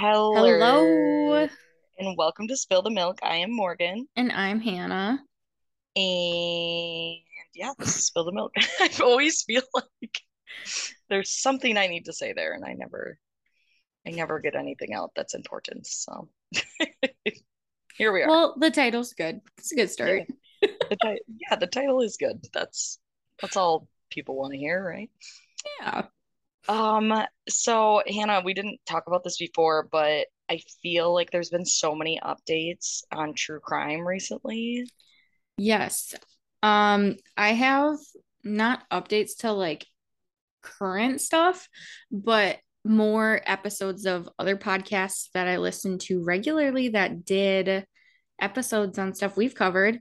Hello. Hello. And welcome to Spill the Milk. I am Morgan. And I'm Hannah. And yeah, this is Spill the Milk. I always feel like there's something I need to say there, and I never I never get anything out that's important. So here we are. Well, the title's good. It's a good start. Yeah. The ti- yeah, the title is good. That's that's all people want to hear, right? Yeah. Um, so Hannah, we didn't talk about this before, but I feel like there's been so many updates on true crime recently. Yes. Um, I have not updates to like current stuff, but more episodes of other podcasts that I listen to regularly that did episodes on stuff we've covered.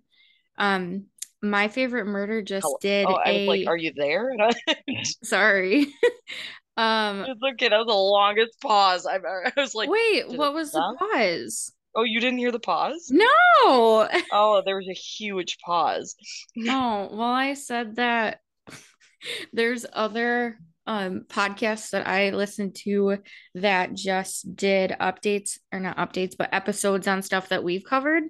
Um, my favorite murder just did Oh, I was a like, are you there? Sorry. um, it's okay. That was the longest pause I've ever. I was like, wait, what was the pause? Oh, you didn't hear the pause? No. Oh, there was a huge pause. no well, I said that there's other um podcasts that I listen to that just did updates or not updates, but episodes on stuff that we've covered.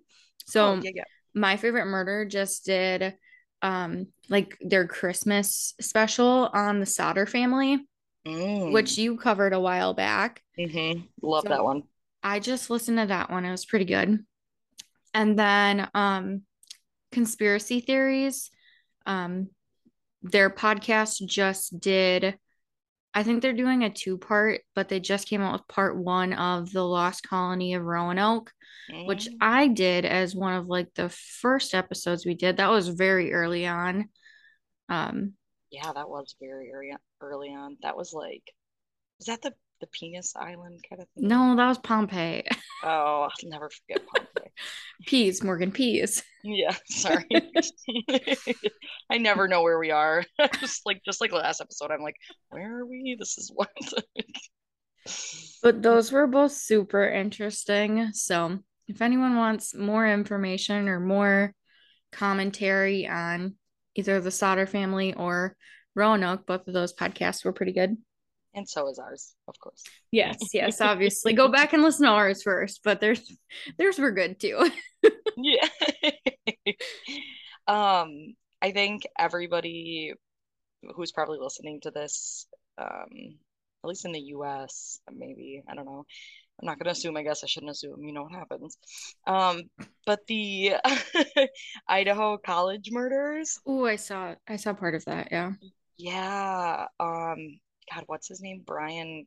So Oh, yeah, yeah. My favorite murder just did um like their Christmas special on the Sodder family, Mm. which you covered a while back. hmm Love So- that one. I just listened to that one. It was pretty good. And then um conspiracy theories. Um their podcast just did I think they're doing a two-part, but they just came out with part one of The Lost Colony of Roanoke, which Mm. I did as one of like the first episodes we did. That was very early on. Um Yeah, that was very early early on. That was like, was that the the penis island kind of thing? no, that was Pompeii. Oh, I'll never forget Pompeii. Peas, Morgan Peas. Yeah, sorry. I never know where we are. Just like just like last episode, I'm like, where are we? This is what. But those were both super interesting. So if anyone wants more information or more commentary on either the Sodder family or Roanoke, both of those podcasts were pretty good. And so is ours, of course. Yes, yes, obviously. Go back and listen to ours first, but there's theirs were good too. Yeah. Um, I think everybody who's probably listening to this, um, at least in the US, maybe, I don't know. I'm not gonna assume, I guess I shouldn't assume, you know what happens. Um, but the Idaho college murders, Oh, I saw I saw part of that, yeah. yeah. Um, God, what's his name? Brian,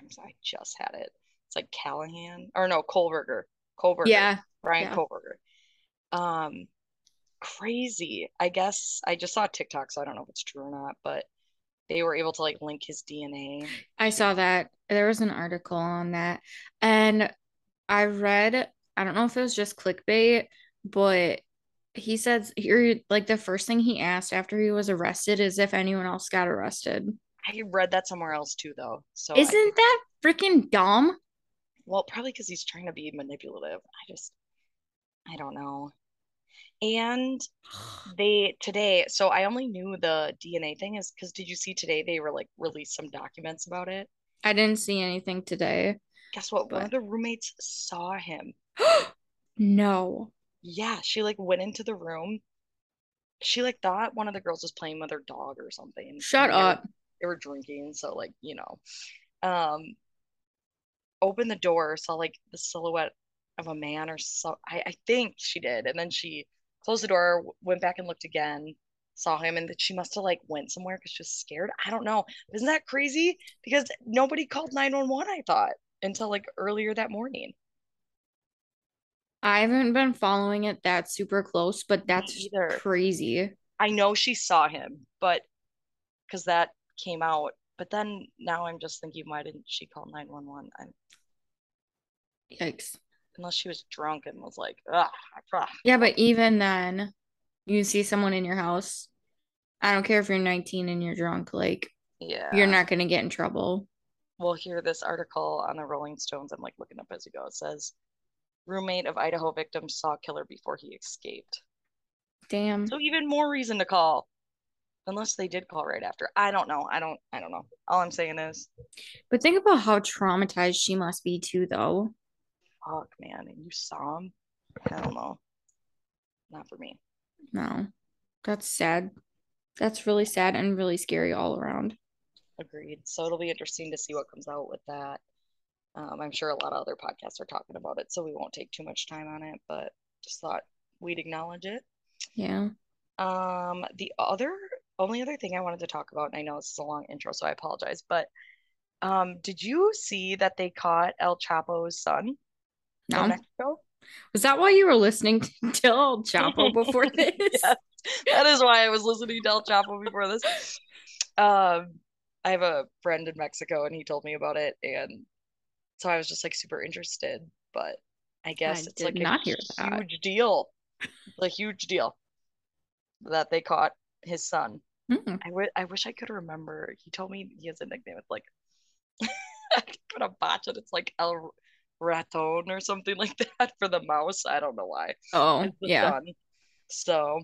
I'm sorry, I just had it. It's like Callahan, or no, Kohberger. Kohberger. Yeah. Brian yeah. Kohberger. Um, crazy. I guess I just saw TikTok, so I don't know if it's true or not, but they were able to like link his DNA. I saw that. There was an article on that. And I read, I don't know if it was just clickbait, but he says here like the first thing he asked after he was arrested is if anyone else got arrested. I read that somewhere else too, though. So Isn't think, that freaking dumb? well, probably because he's trying to be manipulative. I just, I don't know. And they today, so I only knew the DNA thing is because did you see today they were like released some documents about it? I didn't see anything today. Guess what? One of the roommates saw him. no. Yeah, she like went into the room. She like thought one of the girls was playing with her dog or something. Shut up. They were drinking, so like, you know. Um opened the door, saw like the silhouette of a man or so I, I think she did. And then she closed the door, went back and looked again, saw him, and that she must have like went somewhere because she was scared. I don't know. Isn't that crazy? Because nobody called 911, I thought, until like earlier that morning. I haven't been following it that super close, but that's either. crazy. I know she saw him, but because that came out. But then now I'm just thinking, why didn't she call 911? I'm, Yikes. unless she was drunk and was like, ah, ah. Yeah, but even then, you see someone in your house. I don't care if you're 19 and you're drunk, like yeah. you're not gonna get in trouble. Well, here, this article on the Rolling Stones, I'm like looking up as you go. It says, roommate of Idaho victim saw killer before he escaped. Damn. So even more reason to call. Unless they did call right after. I don't know. I don't. I don't know. All I'm saying is, But think about how traumatized she must be too, though. fuck, man. You saw him? Hell no. Not for me. No, that's sad. That's really sad and really scary all around. Agreed. So it'll be interesting to see what comes out with that. Um, I'm sure a lot of other podcasts are talking about it, so we won't take too much time on it, but just thought we'd acknowledge it. Yeah. Um, the other only other thing I wanted to talk about, and I know this is a long intro, so I apologize, but um, did you see that they caught El Chapo's son in No. Mexico? Was that why you were listening to El Chapo before this? Yes, that is why I was listening to El Chapo before this. Um, I have a friend in Mexico, and he told me about it, and so I was just like super interested. But I guess I it's like not a hear that. huge deal, a huge deal that they caught his son. Mm. I wi- I wish I could remember. He told me he has a nickname. It's like I'm gonna botch it. It's like El Raton or something like that for the mouse. I don't know why. Oh, yeah. son. So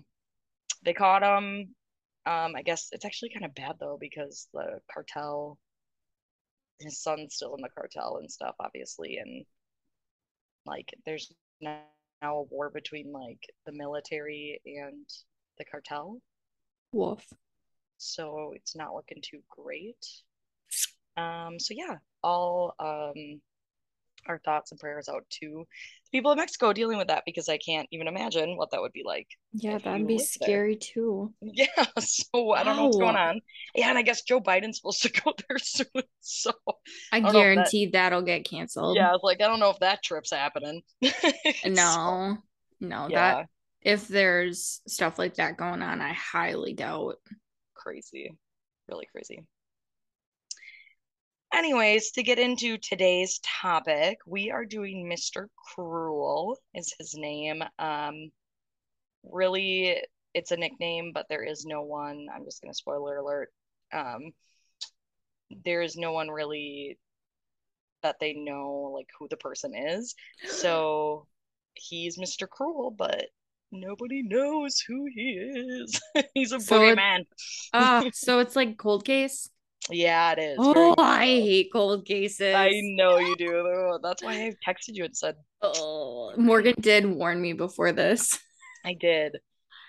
they caught him. Um, I guess it's actually kind of bad though because the cartel, his son's still in the cartel and stuff, obviously, and like there's now a war between like the military and the cartel. Wolf. so it's not looking too great. Um, so yeah, all um our thoughts and prayers out to the people of Mexico dealing with that because I can't even imagine what that would be like. Yeah, that'd be lived there. scary too. Yeah, so I don't know what's going on. Yeah, and I guess Joe Biden's supposed to go there soon. So I know if that- guarantee that'll get canceled. yeah, I was like, I don't know if that trip's happening. So, No, no, yeah, that if there's stuff like that going on, I highly doubt. crazy. Really crazy. Anyways, to get into today's topic, we are doing Mr. Cruel is his name. Um, really, it's a nickname, but there is no one. I'm just gonna spoiler alert. Um, there is no one really that they know like who the person is. So he's Mr. Cruel, but nobody knows who he is. He's a So boogeyman. Ah, so it's like cold case. Yeah, it is. Oh, I hate cold cases. I know you do. That's why I texted you and said Oh, Morgan did warn me before this. I did.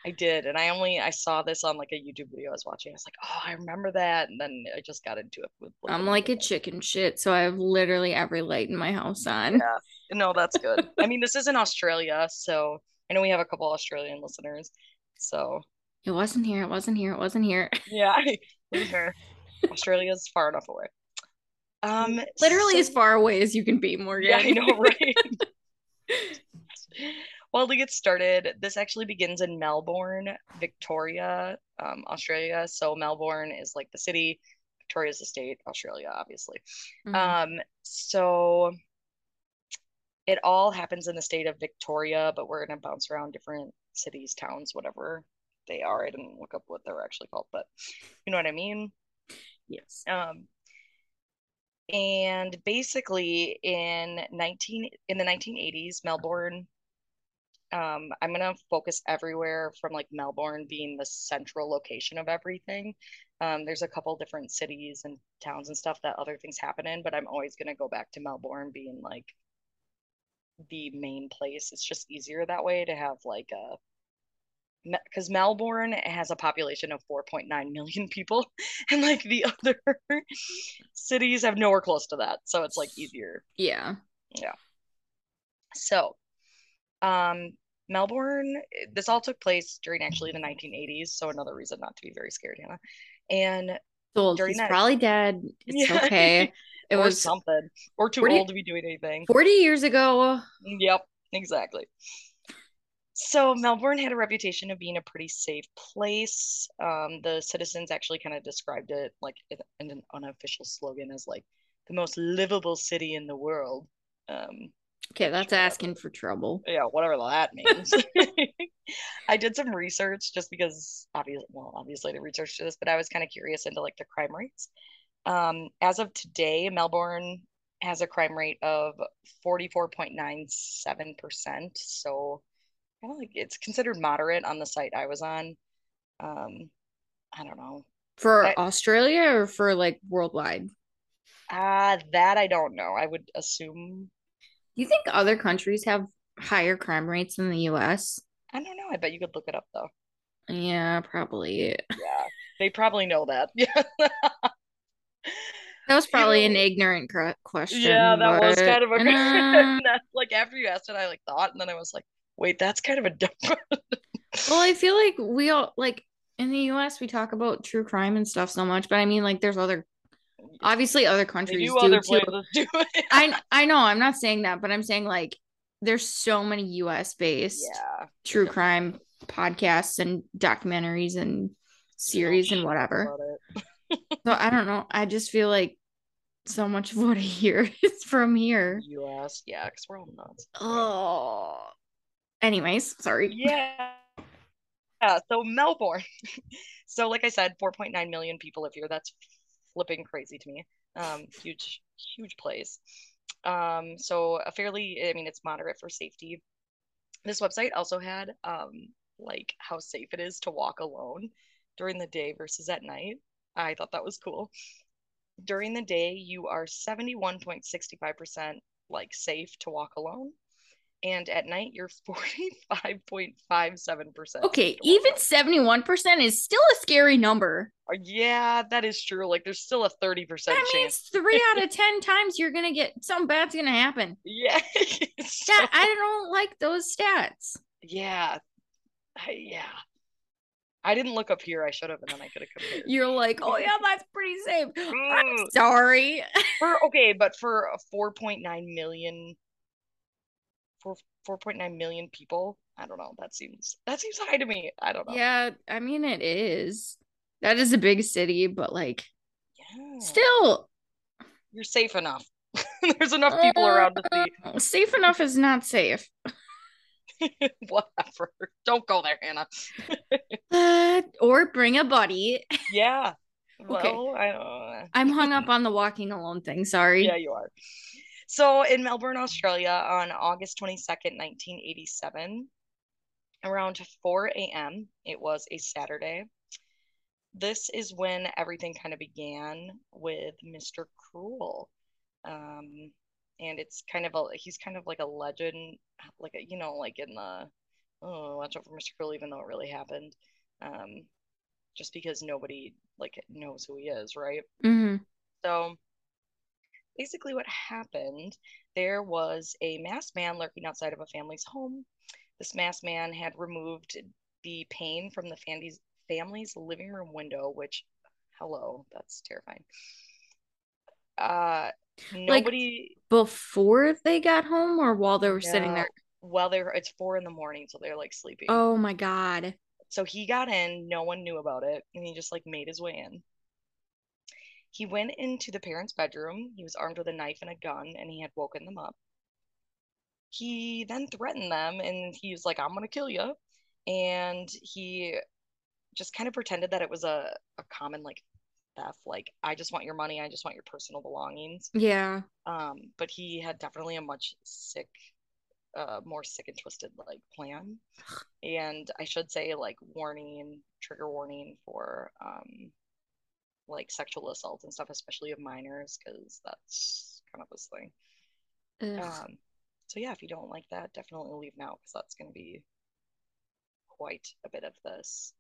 I did. And I only I saw this on like a YouTube video I was watching. I was like, oh, I remember that. And then I just got into it with I'm like a chicken shit, so I have literally every light in my house on. Yeah. No, that's good. I mean, this is in Australia, so I know we have a couple Australian listeners. So It wasn't here. It wasn't here. It wasn't here. yeah, here. Australia's far enough away. Um, Literally so- as far away as you can be, Morgan. Yeah, I know, right? well, to get started, this actually begins in Melbourne, Victoria, um, Australia. So Melbourne is like the city, Victoria's the state, Australia, obviously. Mhm. Um, so it all happens in the state of Victoria, but we're gonna bounce around different cities, towns, whatever they are. I didn't look up what they're actually called, but you know what I mean. yes. Um, and basically in 19 in the 1980s, Melbourne, um, I'm gonna focus everywhere from like Melbourne being the central location of everything. Um, there's a couple different cities and towns and stuff that other things happen in, but I'm always gonna go back to Melbourne being like the main place. It's just easier that way to have like a because Melbourne has a population of 4.9 million people, and like the other cities have nowhere close to that. So it's like easier. Yeah. Yeah. So, um, Melbourne, this all took place during actually the 1980s. So another reason not to be very scared, Hannah. And So During he's that- probably dead. It's Yeah. okay. It or was something, or too 40 old to be doing anything. 40 years ago. Yep, exactly. So Melbourne had a reputation of being a pretty safe place. Um, the citizens actually kind of described it like in in an unofficial slogan as like the most livable city in the world. Um, Okay, that's asking for trouble. yeah, whatever that means. I did some research just because obviously, well, obviously did research to this, but I was kind of curious into like the crime rates. Um, as of today, Melbourne has a crime rate of 44.97%. So kind of like it's considered moderate on the site I was on. Um, I don't know. For I- Australia or for like worldwide? Ah, that I don't know. I would assume. Do you think other countries have higher crime rates than the US? I don't know. I bet you could look it up though. Yeah, probably. Yeah, they probably know that. Yeah. That was probably an ignorant question. Yeah, that was kind of a That's like after you asked it, I like thought, and then I was like, wait, that's kind of a dumb. well, I feel like we all like in the US we talk about true crime and stuff so much, but I mean like there's other obviously other countries do other too. do it. I I know, I'm not saying that, but I'm saying like there's so many US based yeah. true crime podcasts and documentaries and series and whatever. So I don't know. I just feel like so much of what I hear is from here. U.S. Yeah, because we're all nuts. Oh. Anyways, sorry. Yeah. Yeah. So Melbourne. so like I said, 4.9 million people live here. That's flipping crazy to me. Um, huge, huge plays. Um, so a fairly, I mean, it's moderate for safety. This website also had um like how safe it is to walk alone during the day versus at night. I thought that was cool. During the day, you are 71.65% like safe to walk alone. And at night, you're 45.57%. Okay, even 71% is still a scary number. Uh, Yeah, that is true. Like there's still a 30% That chance. means three out of 10 times you're going to get something bad's going to happen. Yeah. so, Yeah, I don't like those stats. yeah. I, yeah. I didn't look up here. I should have, and then I could have compared. You're like, oh, yeah, that's pretty safe. I'm sorry. for okay, but for a 4.9 million for 4.9 million people, I don't know. That seems that seems high to me. I don't know. Yeah, I mean, it is. That is a big city, but like, Yeah. still, you're safe enough. There's enough people around to see. uh, safe enough is not safe. Whatever. Don't go there, Hannah. Uh, or bring a buddy. Yeah. Okay. Well, I don't know. I'm hung up on the walking alone thing. Sorry. Yeah, you are. So in Melbourne, Australia, on August 22nd, 1987, around 4 a.m., it was a Saturday. This is when everything kind of began with Mr. Cruel. Um, and it's kind of a, he's kind of like a legend, like, a, you know, like in the, oh, watch out for Mr. Cruel, even though it really happened. Um, just because nobody, like, knows who he is, right? hmm So basically, what happened there was a masked man lurking outside of a family's home. This masked man had removed the pane from the family's family's living room window, which, hello, that's terrifying. Uh, nobody. Before they got home or while they were sitting there? Well, they're it's four in the morning, so they're like sleeping. Oh my God. So he got in, no one knew about it, and he just like made his way in. He went into the parents' bedroom. He was armed with a knife and a gun, and he had woken them up. He then threatened them, and he was like, I'm gonna kill you. And he just kind of pretended that it was a, a common like theft, like, I just want your money, I just want your personal belongings. Yeah. Um, but he had definitely a much sick, uh, more sick and twisted like plan. And I should say like warning, trigger warning for um like sexual assault and stuff, especially of minors, because that's kind of this thing. Ugh. Um, so yeah, if you don't like that, definitely leave now because that's gonna be quite a bit of this.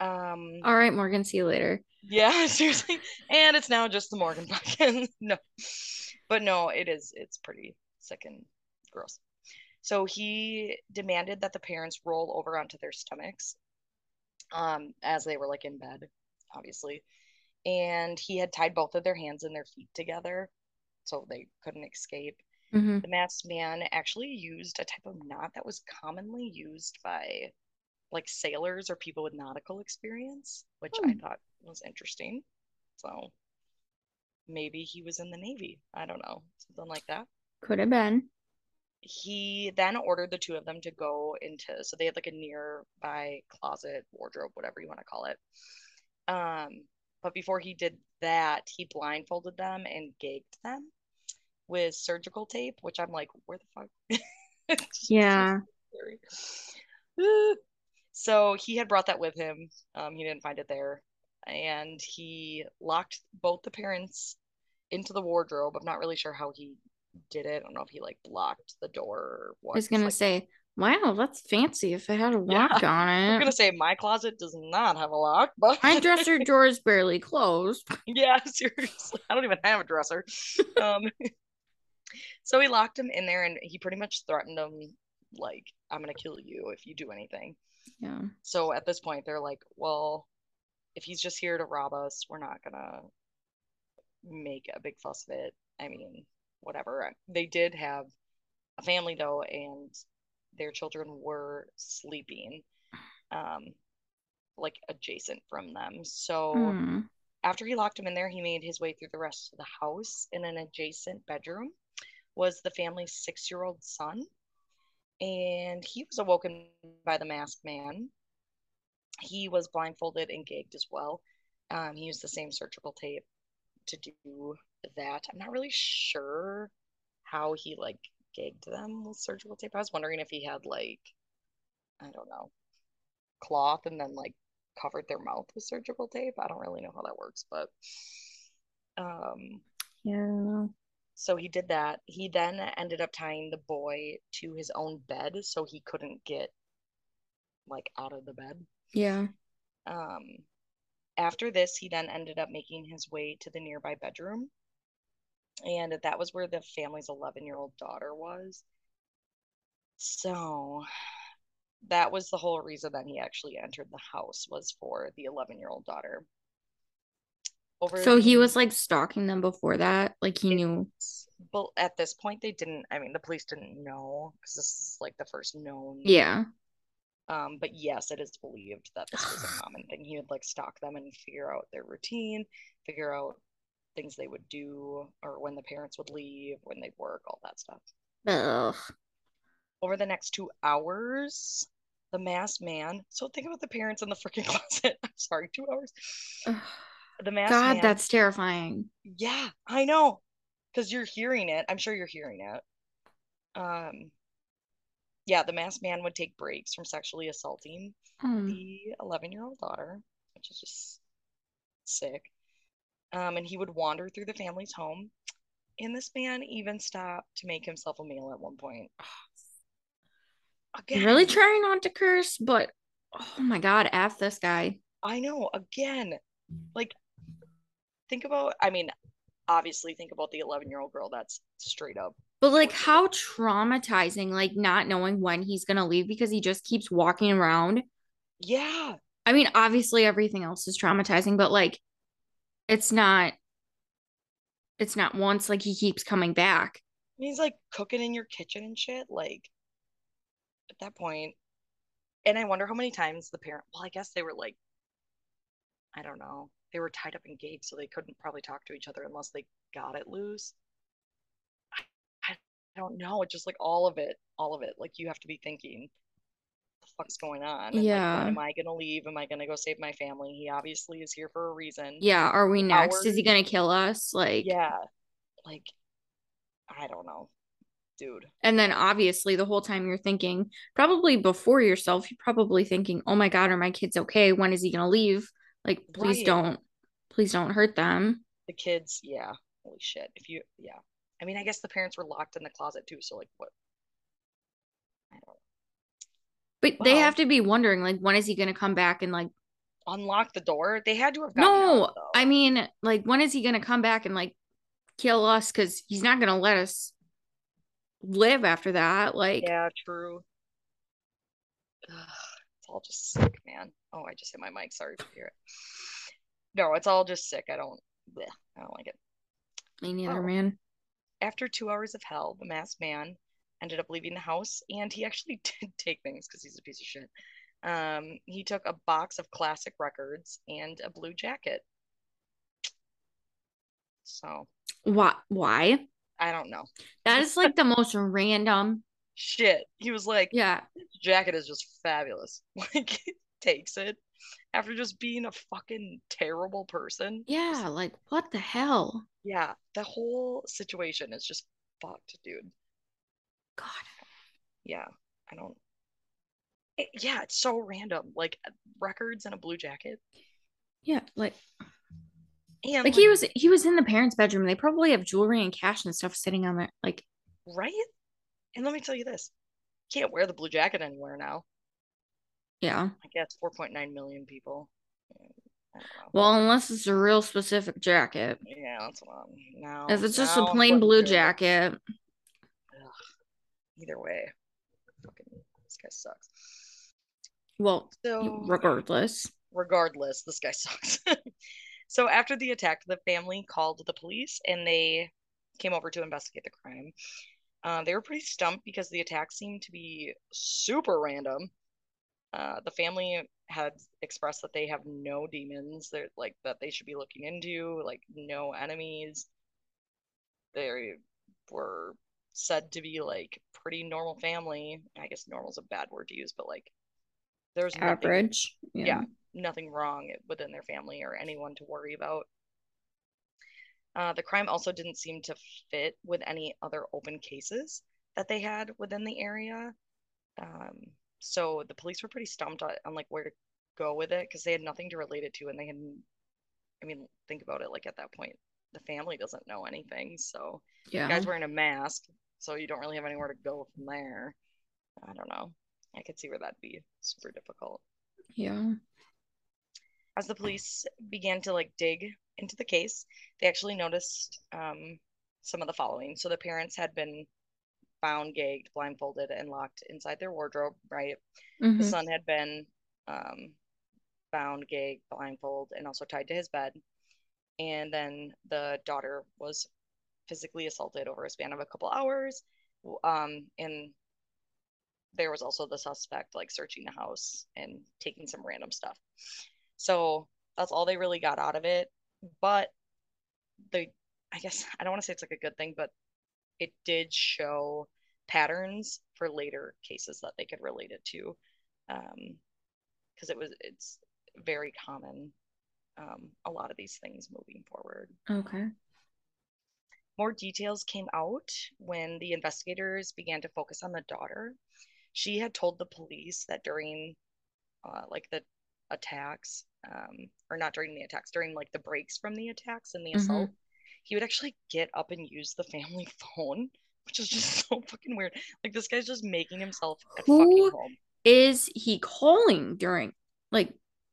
Um, All right, Morgan. See you later. yeah, seriously. And it's now just the Morgan podcast. no. But no, it is it's pretty sick and gross. So he demanded that the parents roll over onto their stomachs um as they were like in bed, obviously. And he had tied both of their hands and their feet together so they couldn't escape. hmm The masked man actually used a type of knot that was commonly used by like sailors or people with nautical experience, which I Hmm. thought was interesting. So maybe he was in the Navy. I don't know, something like that. Could have been. He then ordered the two of them to go into, so they had like a nearby closet, wardrobe, whatever you want to call it. Um, but before he did that, he blindfolded them and gagged them with surgical tape, which I'm like, where the fuck? It's just so Yeah. So he had brought that with him. Um, he didn't find it there. And he locked both the parents into the wardrobe. I'm not really sure how he did it. I don't know if he like blocked the door or what. I was gonna like, say, wow, that's fancy if it had a lock Yeah, on it, I'm gonna say my closet does not have a lock, but My dresser drawer is barely closed. yeah, seriously, I don't even have a dresser. Um, so he locked him in there, and he pretty much threatened him, like, "I'm gonna kill you if you do anything." Yeah. So at this point, they're like, "Well, if he's just here to rob us, we're not gonna make a big fuss of it. I mean, whatever." They did have a family though, and their children were sleeping, um, like adjacent from them. So Hmm. after he locked him in there, he made his way through the rest of the house. In an adjacent bedroom was the family's six year old son. And he was awoken by the masked man. He was blindfolded and gagged as well. Um, he used the same surgical tape to do that. I'm not really sure how he like gagged them with surgical tape. I was wondering if he had like, I don't know, cloth and then like covered their mouth with surgical tape. I don't really know how that works, but um Yeah. so he did that. He then ended up tying the boy to his own bed so he couldn't get like out of the bed. Yeah. Um after this, he then ended up making his way to the nearby bedroom. And that was where the family's 11 year old daughter was. So that was the whole reason that he actually entered the house was for the 11 year old daughter. Over So he was like stalking them before that. Like he knew. but at this point they didn't i mean the police didn't know because this is like the first known Yeah. um but yes it is believed that this was a common thing he would like stalk them and figure out their routine figure out things they would do or when the parents would leave when they'd work all that stuff Ugh. over the next two hours the masked man so think about the parents in the freaking closet i'm sorry two hours Ugh. the masked God, man that's terrifying. Yeah, I know. Because you're hearing it. I'm sure you're hearing it. Um, yeah, the masked man would take breaks from sexually assaulting Hmm. the 11 year old daughter, which is just sick. Um, and he would wander through the family's home. And this man even stopped to make himself a meal at one point. Again, Really trying not to curse, but oh my God, F this guy. I know, again, like, think about, I mean, obviously, think about the 11 year old girl that's straight up But like how traumatizing, like not knowing when he's gonna leave because he just keeps walking around. Yeah, I mean, obviously everything else is traumatizing, but like it's not it's not once like he keeps coming back. he's like cooking in your kitchen and shit. Like at that point, and I wonder how many times the parent. Well, I guess they were like, I don't know, they were tied up in gates, so they couldn't probably talk to each other unless they got it loose. I, I don't know. It's just like all of it, all of it. Like you have to be thinking, fuck's going on? And Yeah. when am I gonna leave? Am I gonna go save my family? He obviously is here for a reason. Yeah, are we next? Is he gonna kill us? Like Yeah. Like, I don't know, dude. and then obviously the whole time you're thinking, probably before yourself, you're probably thinking, Oh my God, are my kids okay? When is he gonna leave? Like, please Right. don't please don't hurt them. the kids, yeah, holy shit. If you, yeah, I mean, I guess the parents were locked in the closet too. So like, what? I don't But they have to be wondering, like, when is he gonna come back and like unlock the door. They had to have No, out. I mean, like, when is he gonna come back and like kill us? Because he's not gonna let us live after that. Like, yeah, true. Ugh, it's all just sick, man. Oh, I just hit my mic. Sorry you hear it. No, it's all just sick. I don't. bleh, I don't like it. me neither, Oh. man. After two hours of hell, the masked man ended up leaving the house, and he actually did take things because he's a piece of shit. Um, he took a box of classic records and a blue jacket. So Why? Why? I don't know. That is like the most random. Shit. He was like, Yeah, this jacket is just fabulous. Like, he takes it after just being a fucking terrible person. yeah. Like, what the hell? Yeah, the whole situation is just fucked, dude. God. Yeah, I don't. It- yeah, it's so random. Like uh, records and a blue jacket. Yeah, like And like he was he was in the parents' bedroom. They probably have jewelry and cash and stuff sitting on there. Like right? And let me tell you this. Can't wear the blue jacket anywhere now. yeah. I guess 4.9 million people. Mm, know. Well, unless it's a real specific jacket. Yeah, that's what I'm now. If it's just a plain blue jacket. Either way, fucking this guy sucks. well, So regardless. regardless, this guy sucks. so after the attack, the family called the police and they came over to investigate the crime. Uh, they were pretty stumped because the attack seemed to be super random. Uh, the family had expressed that they have no demons. They're like that they should be looking into, like no enemies. They were said to be like pretty normal family. I guess normal is a bad word to use, but like there's nothing Average. yeah, nothing wrong within their family or anyone to worry about. Uh, the crime also didn't seem to fit with any other open cases that they had within the area. Um, so the police were pretty stumped on, on like where to go with it because they had nothing to relate it to, and they had, I mean, think about it. Like at that point, the family doesn't know anything, so the Yeah. guy's wearing a mask, so you don't really have anywhere to go from there. I don't know. I could see where that'd be super difficult Yeah. as the police began to like dig into the case, they actually noticed um, some of the following. So the parents had been bound, gagged, blindfolded, and locked inside their wardrobe. Right. The Mhm. son had been um, bound, gagged, blindfolded, and also tied to his bed. And then the daughter was physically assaulted over a span of a couple hours. Um, and there was also the suspect like searching the house and taking some random stuff. So that's all they really got out of it. But the, I guess, I don't want to say it's like a good thing, but it did show patterns for later cases that they could relate it to. Um, because it was, it's very common, um, a lot of these things moving forward. Okay. More details came out when the investigators began to focus on the daughter. She had told the police that during uh, like the attacks, um, or not during the attacks, during like the breaks from the attacks and the Mhm. assault, he would actually get up and use the family phone, which is just so fucking weird. Like this guy's just making himself at Who- fucking home. Is he calling during like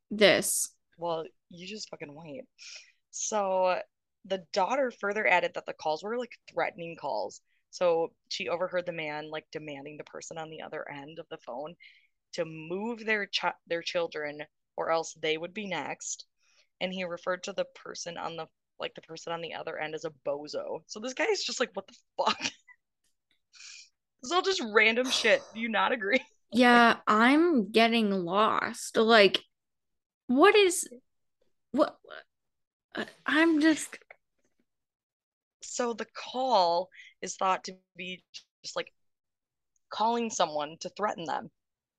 this? Well, you just fucking wait. So the daughter further added that the calls were like threatening calls. So she overheard the man like demanding the person on the other end of the phone to move their ch- their children or else they would be next. And he referred to the person on the like the person on the other end as a bozo. So this guy is just like, what the fuck? Is all just random shit. Do you not agree? Yeah, I'm getting lost. Like, what is what? uh, I'm just So the call is thought to be just like calling someone to threaten them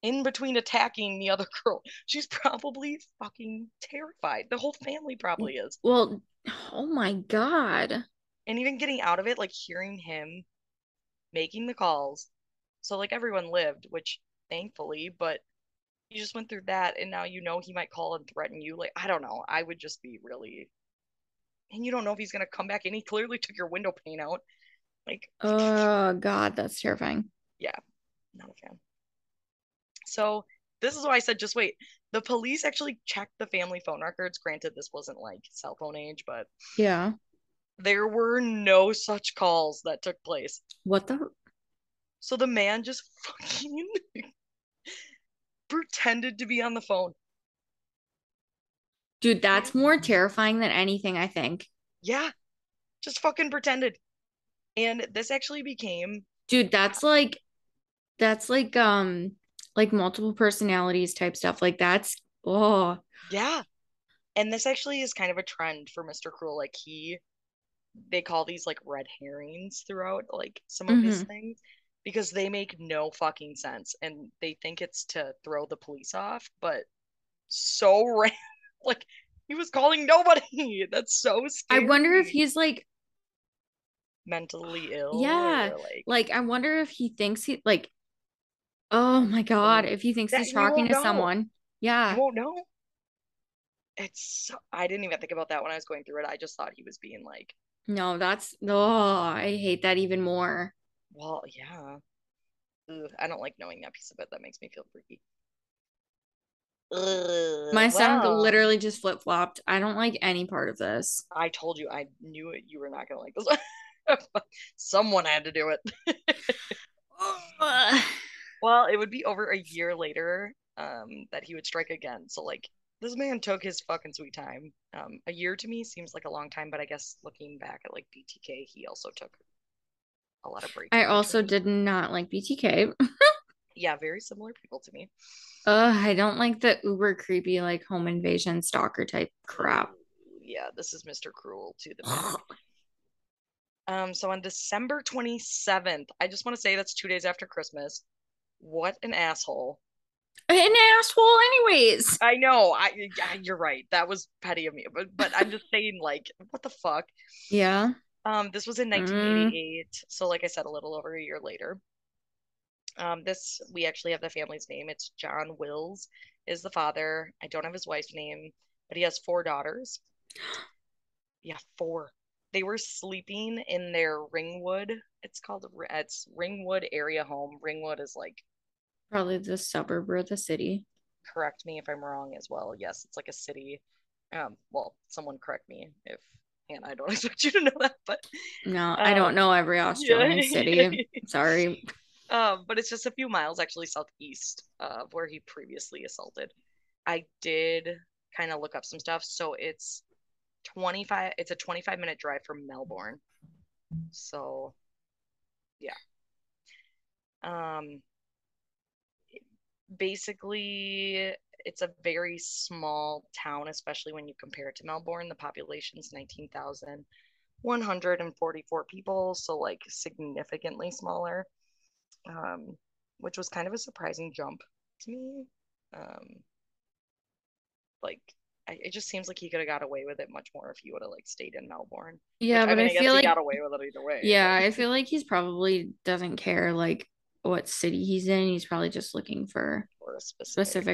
in between attacking the other girl. She's probably fucking terrified. The whole family mm, probably is. well. Oh my god. And even getting out of it, like hearing him making the calls. So like everyone lived, which thankfully, but you just went through that and now you know he might call and threaten you. Like, I don't know. I would just be really and you don't know if he's gonna come back and he clearly took your window pane out. Like Oh god, that's terrifying. Yeah, not a fan. So this is why I said just wait. The police actually checked the family phone records. Granted, this wasn't like cell phone age, but Yeah. there were no such calls that took place. What the? So the man just fucking pretended to be on the phone. Dude, that's more terrifying than anything, I think. Yeah, just fucking pretended. And this actually became Dude, that's like that's like um like multiple personalities type stuff. Like that's oh Yeah. And this actually is kind of a trend for Mr. Cruel. Like he they call these like red herrings throughout like some of his things because they make no fucking sense and they think it's to throw the police off, but so ran like he was calling nobody. That's so scary. I wonder if he's like mentally ill Yeah, like like I wonder if he thinks he like Oh my God. If he thinks That he's talking to know. someone. You Yeah. won't know. It's so, I didn't even think about that when I was going through it. I just thought he was being like, No, that's oh, I hate that even more. well, yeah. Ugh, I don't like knowing that piece of it. That makes me feel freaky. My well, literally just flip-flopped. I don't like any part of this. I told you I knew it. You were not gonna like this. Someone had to do it. Well, it would be over a year later um, that he would strike again. So like this man took his fucking sweet time. Um, a year to me seems like a long time, but I guess looking back at like BTK, he also took a lot of breaks. I also did not like BTK. Yeah, very similar people to me. Ugh, I don't like the uber creepy like home invasion stalker type crap. Yeah, this is Mr. Cruel to the. Um, so on December 27th, I just want to say that's two days after Christmas. What an asshole. An asshole, anyways. I know. I, I you're right. That was petty of me. But but I'm just saying, like, what the fuck? Yeah. Um, this was in Mm. 1988. So like I said, a little over a year later. Um, this we actually have the family's name. It's John Wills is the father. I don't have his wife's name, but he has four daughters. Yeah, four. They were sleeping in their Ringwood. It's called it's Ringwood area home. Ringwood is like Probably the suburb or the city. correct me if I'm wrong as well. Yes, it's like a city. Um, well, someone correct me if and I don't expect you to know that, but No, I Um, don't know every Australian yeah. city. Sorry. Um, but it's just a few miles actually southeast of where he previously assaulted. I did kind of look up some stuff. So it's 25, it's a 25 minute drive from Melbourne. So yeah. Um, basically, it's a very small town, especially when you compare it to Melbourne. The population's 19,144 people, so like significantly smaller um, which was kind of a surprising jump to me. Um, like, I, it just seems like he could have got away with it much more if he would have like stayed in Melbourne. Yeah, Which, but I I, mean, I, guess feel he like got away with it either way. yeah, but- I feel like he's probably doesn't care like what city he's in. He's probably just looking for for a specific,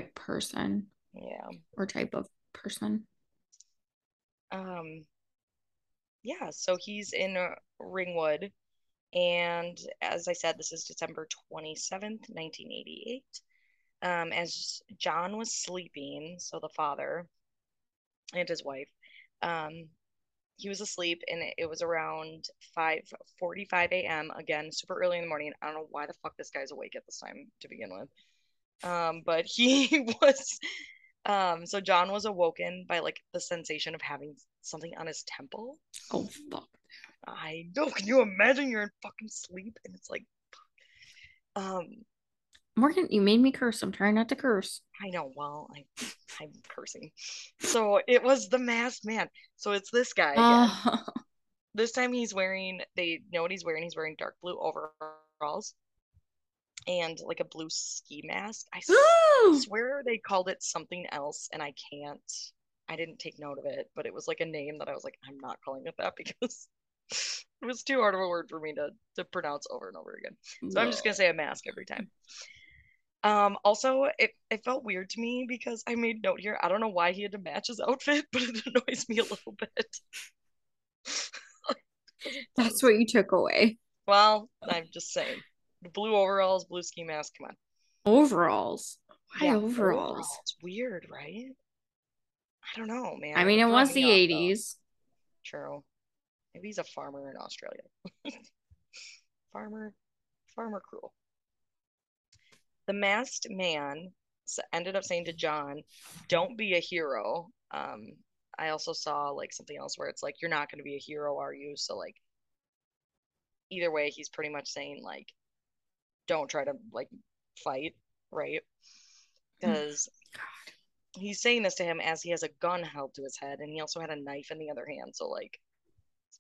specific person Yeah. or type of person. Um. Yeah. So he's in Ringwood, and as I said, this is December twenty seventh, nineteen eighty eight. Um, as John was sleeping, so the father and his wife, um, he was asleep, and it, was around five forty five a.m. Again, super early in the morning. I don't know why the fuck this guy's awake at this time to begin with. Um, but he was um, so John was awoken by like the sensation of having something on his temple. Oh fuck. I know. Can you imagine you're in fucking sleep and it's like, um, Morgan, you made me curse. I'm trying not to curse. I know. Well, I, I'm cursing. So it was the masked man. So it's this guy. Oh, This time he's wearing. They know what he's wearing. He's wearing dark blue overalls and like a blue ski mask. I s- swear they called it something else, and I can't. I didn't take note of it, but it was like a name that I was like, I'm not calling it that because it was too hard of a word for me to to pronounce over and over again. So I'm just gonna say a mask every time. Um, also, it, it felt weird to me because I made note here. I don't know why he had to match his outfit, but it annoys me a little bit. That's what you took away. Well, I'm just saying. Blue overalls, blue ski mask. Come on. Overalls. Why Yeah, overalls? It's weird, right? I don't know, man. I mean, it was the off, though. 80s. True. Maybe he's a farmer in Australia. farmer, farmer cruel. The masked man ended up saying to John, "Don't be a hero." Um, I also saw like something else where it's like, "You're not going to be a hero, are you?" So like, either way, he's pretty much saying like, "Don't try to like fight," right? Because he's saying this to him as he has a gun held to his head, and he also had a knife in the other hand. So like,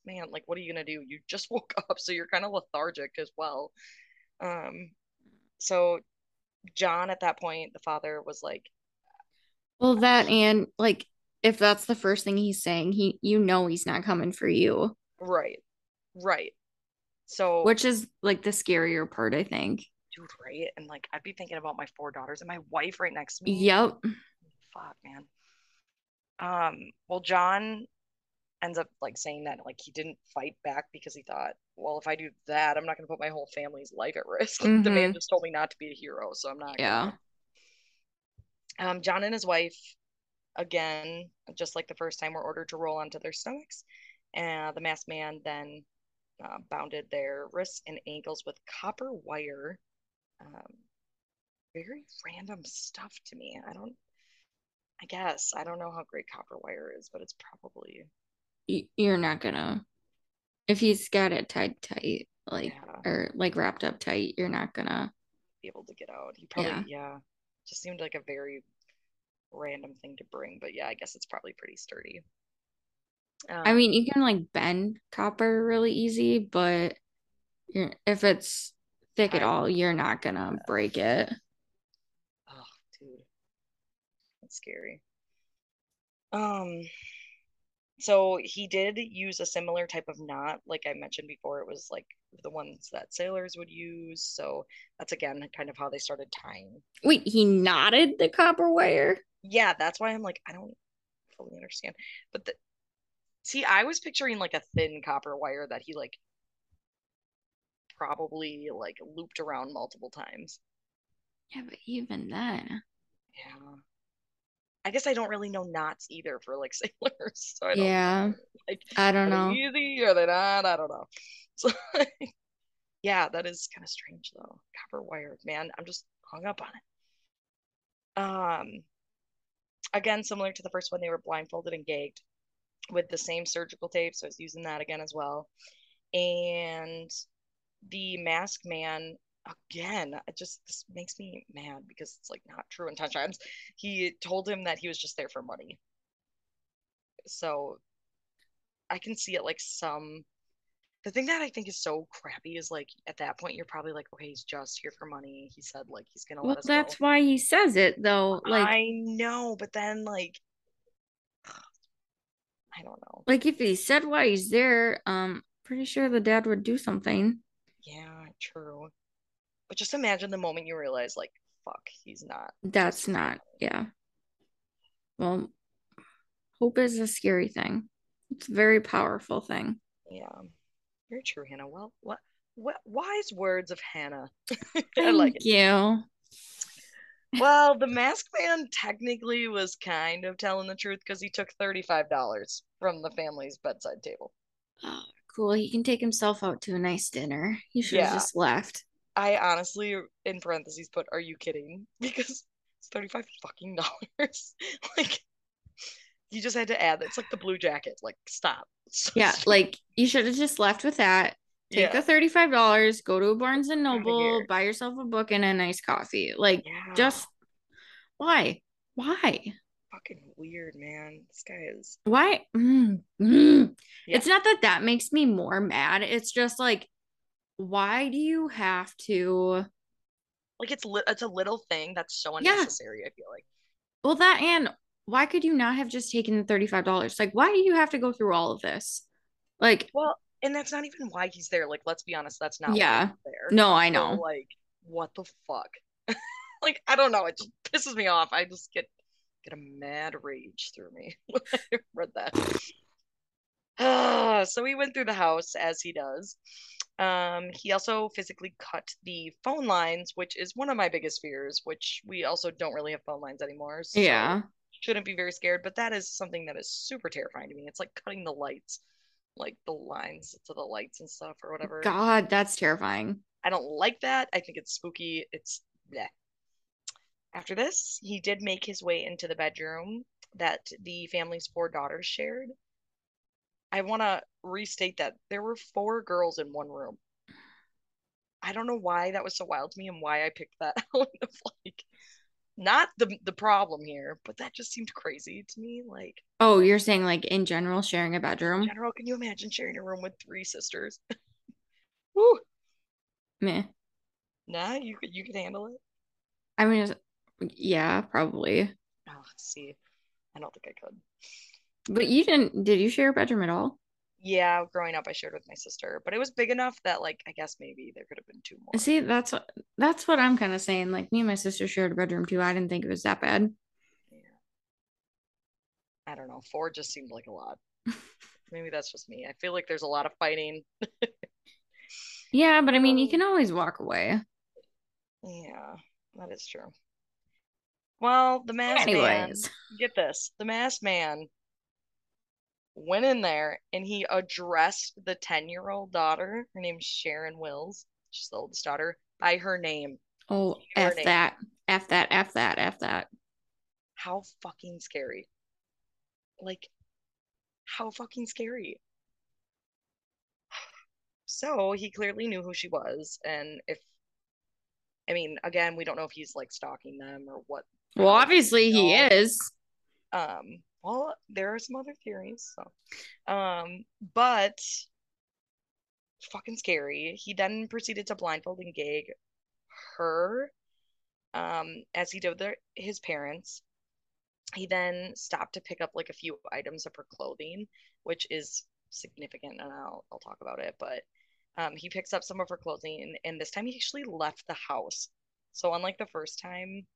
man, like, what are you gonna do? You just woke up, so you're kind of lethargic as well. Um, so John at that point, the father was like, Well, that and like if that's the first thing he's saying, he you know he's not coming for you, right, right. So which is like the scarier part, I think. dude, right? And like I'd be thinking about my four daughters and my wife right next to me. Yep. Fuck, man. Um, well, John ends up like saying that like he didn't fight back because he thought, well, if I do that, I'm not gonna put my whole family's life at risk. Mm-hmm. The man mm-hmm. just told me not to be a hero, so I'm not. Yeah. Gonna. Um, John and his wife, again, just like the first time, were ordered to roll onto their stomachs. And the masked man then uh, bounded their wrists and ankles with copper wire. Um, very random stuff to me. I don't, I guess, I don't know how great copper wire is, but it's probably. You're not gonna, if he's got it tied tight, like, yeah. or like wrapped up tight, you're not gonna be able to get out. He probably, yeah. yeah, just seemed like a very random thing to bring, but yeah, I guess it's probably pretty sturdy. Um, I mean, you can like bend copper really easy, but if it's thick at all, you're not gonna break it. Oh, dude, that's scary. Um, so he did use a similar type of knot, like I mentioned before. It was like the ones that sailors would use. So that's again kind of how they started tying. Wait, he knotted the copper wire? Yeah, that's why I'm like, I don't fully understand. But the, See, I was picturing like a thin copper wire that he like probably like looped around multiple times. Yeah, but even then. Yeah. I guess I don't really know knots either for like sailors. So I yeah. Know. Like, I don't know. Easy or they not? I don't know. So yeah, that is kind of strange though. Copper wire, man. I'm just hung up on it. Um again, similar to the first one, they were blindfolded and gagged with the same surgical tape. So I was using that again as well. And the mask man again it just this makes me mad because it's like not true in ten times he told him that he was just there for money so i can see it like some the thing that i think is so crappy is like at that point you're probably like okay he's just here for money he said like he's gonna well that's go. why he says it though like i know but then like I don't know. Like if he said why he's there, um, pretty sure the dad would do something. Yeah, true. But just imagine the moment you realize, like, fuck, he's not. That's not. Yeah. Well, hope is a scary thing. It's a very powerful thing. Yeah, very true, Hannah. Well, what, what wise words of Hannah. I like it. you well, the mask man technically was kind of telling the truth because he took $35 from the family's bedside table. Oh, cool. He can take himself out to a nice dinner. He should have yeah. just left. I honestly, in parentheses, put, are you kidding? Because it's 35 fucking dollars. like, you just had to add it's like the blue jacket. Like, stop. So yeah, stupid. like, you should have just left with that. Take yeah. the $35, go to a Barnes and Noble, buy yourself a book and a nice coffee. Like, yeah. just why? Why? Fucking weird, man. This guy is. Why? Mm, mm. Yeah. It's not that that makes me more mad. It's just like, why do you have to? Like, it's li- it's a little thing that's so unnecessary. I feel like. Well, that and why could you not have just taken the $35? Like, why do you have to go through all of this? Like, well, and that's not even why he's there. Like, let's be honest, that's not yeah. there. No, I know. So, like, what the fuck? like, I don't know. It just pisses me off. I just get get a mad rage through me when I read that. So he went through the house as he does. Um, he also physically cut the phone lines, which is one of my biggest fears. Which we also don't really have phone lines anymore. So yeah, shouldn't be very scared. But that is something that is super terrifying to me. It's like cutting the lights like the lines to the lights and stuff or whatever. God, that's terrifying. I don't like that. I think it's spooky. It's yeah. After this, he did make his way into the bedroom that the family's four daughters shared. I want to restate that there were four girls in one room. I don't know why that was so wild to me and why I picked that out of like not the the problem here, but that just seemed crazy to me. Like, oh, you're saying like in general sharing a bedroom? In general, can you imagine sharing a room with three sisters? Woo. Meh. Nah, you could you could handle it. I mean, yeah, probably. Oh, see, I don't think I could. But you didn't? Did you share a bedroom at all? Yeah, growing up, I shared with my sister, but it was big enough that, like, I guess maybe there could have been two more. See, that's what that's what I'm kind of saying. Like me and my sister shared a bedroom too. I didn't think it was that bad. Yeah. I don't know. Four just seemed like a lot. maybe that's just me. I feel like there's a lot of fighting. yeah, but I mean, you um. can always walk away. Yeah, that is true. Well, the masked man. Anyways. Get this: the masked man went in there and he addressed the 10 year old daughter. Her name's Sharon Wills. She's the oldest daughter by her name. Oh, Her F name. that. F that. F that. F that. How fucking scary. Like, how fucking scary. So he clearly knew who she was. And if, I mean, again, we don't know if he's like stalking them or what. Well, obviously he is. Um, well, there are some other theories. So, um, but fucking scary. He then proceeded to blindfold and gag her, um, as he did with his parents. He then stopped to pick up like a few items of her clothing, which is significant, and I'll I'll talk about it. But um, he picks up some of her clothing, and, and this time he actually left the house. So unlike the first time,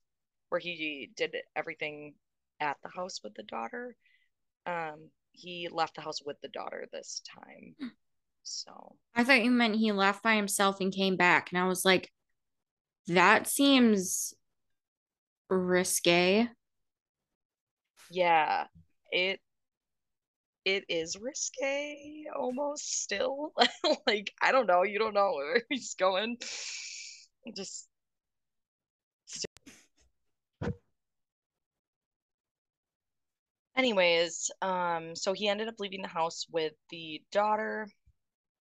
where he did everything at the house with the daughter, um, he left the house with the daughter this time. So I thought you meant he left by himself and came back. And I was like, that seems risque. yeah, it it is risque almost still. like I don't know, you don't know where he's going. Just anyways, um, so he ended up leaving the house with the daughter,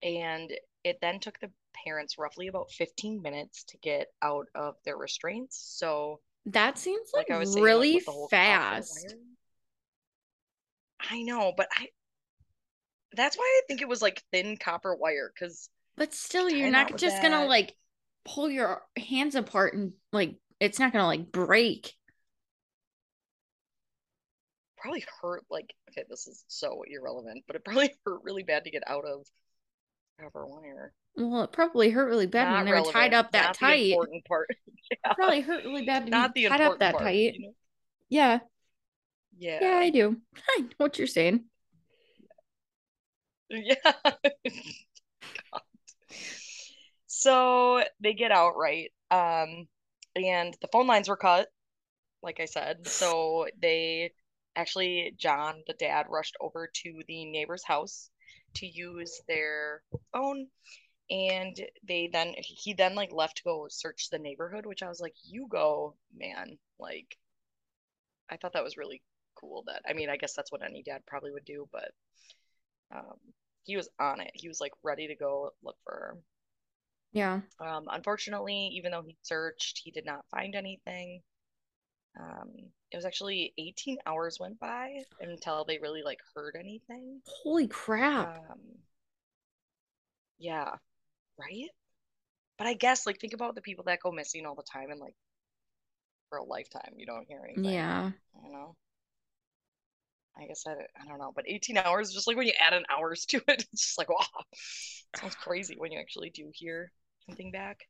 and it then took the parents roughly about 15 minutes to get out of their restraints. So That seems like, like was saying, like, really with the whole copper fast. I know, but I that's why I think it was like thin copper wire because But still, you're not just gonna like pull your hands apart and like it's not gonna like break. Probably hurt like okay, this is so irrelevant, but it probably hurt really bad to get out of copper wire. Well, it probably hurt really bad when Not they were tied up that not the tight. important part. yeah. Probably hurt really bad to Not be the tied up that part. tight. You know? Yeah, Yeah. yeah, I do. I know what you're saying. Yeah. So they get out, right? Um, and the phone lines were cut, like I said. So they actually, John, the dad, rushed over to the neighbor's house to use their phone. And they then, he then like left to go search the neighborhood, which I was like, you go, man. Like, I thought that was really cool that, I mean, I guess that's what any dad probably would do, but um, he was on it. He was like ready to go look for Yeah. Um, unfortunately, even though he searched, he did not find anything. Um, it was actually 18 hours went by until they really like heard anything. Holy crap. Um, yeah, right? But I guess like think about the people that go missing all the time and like for a lifetime you don't hear anything. yeah. You know? I guess I, I don't know, but 18 hours, just like when you add an hours to it, it's just like, wow, sounds crazy when you actually do hear something back.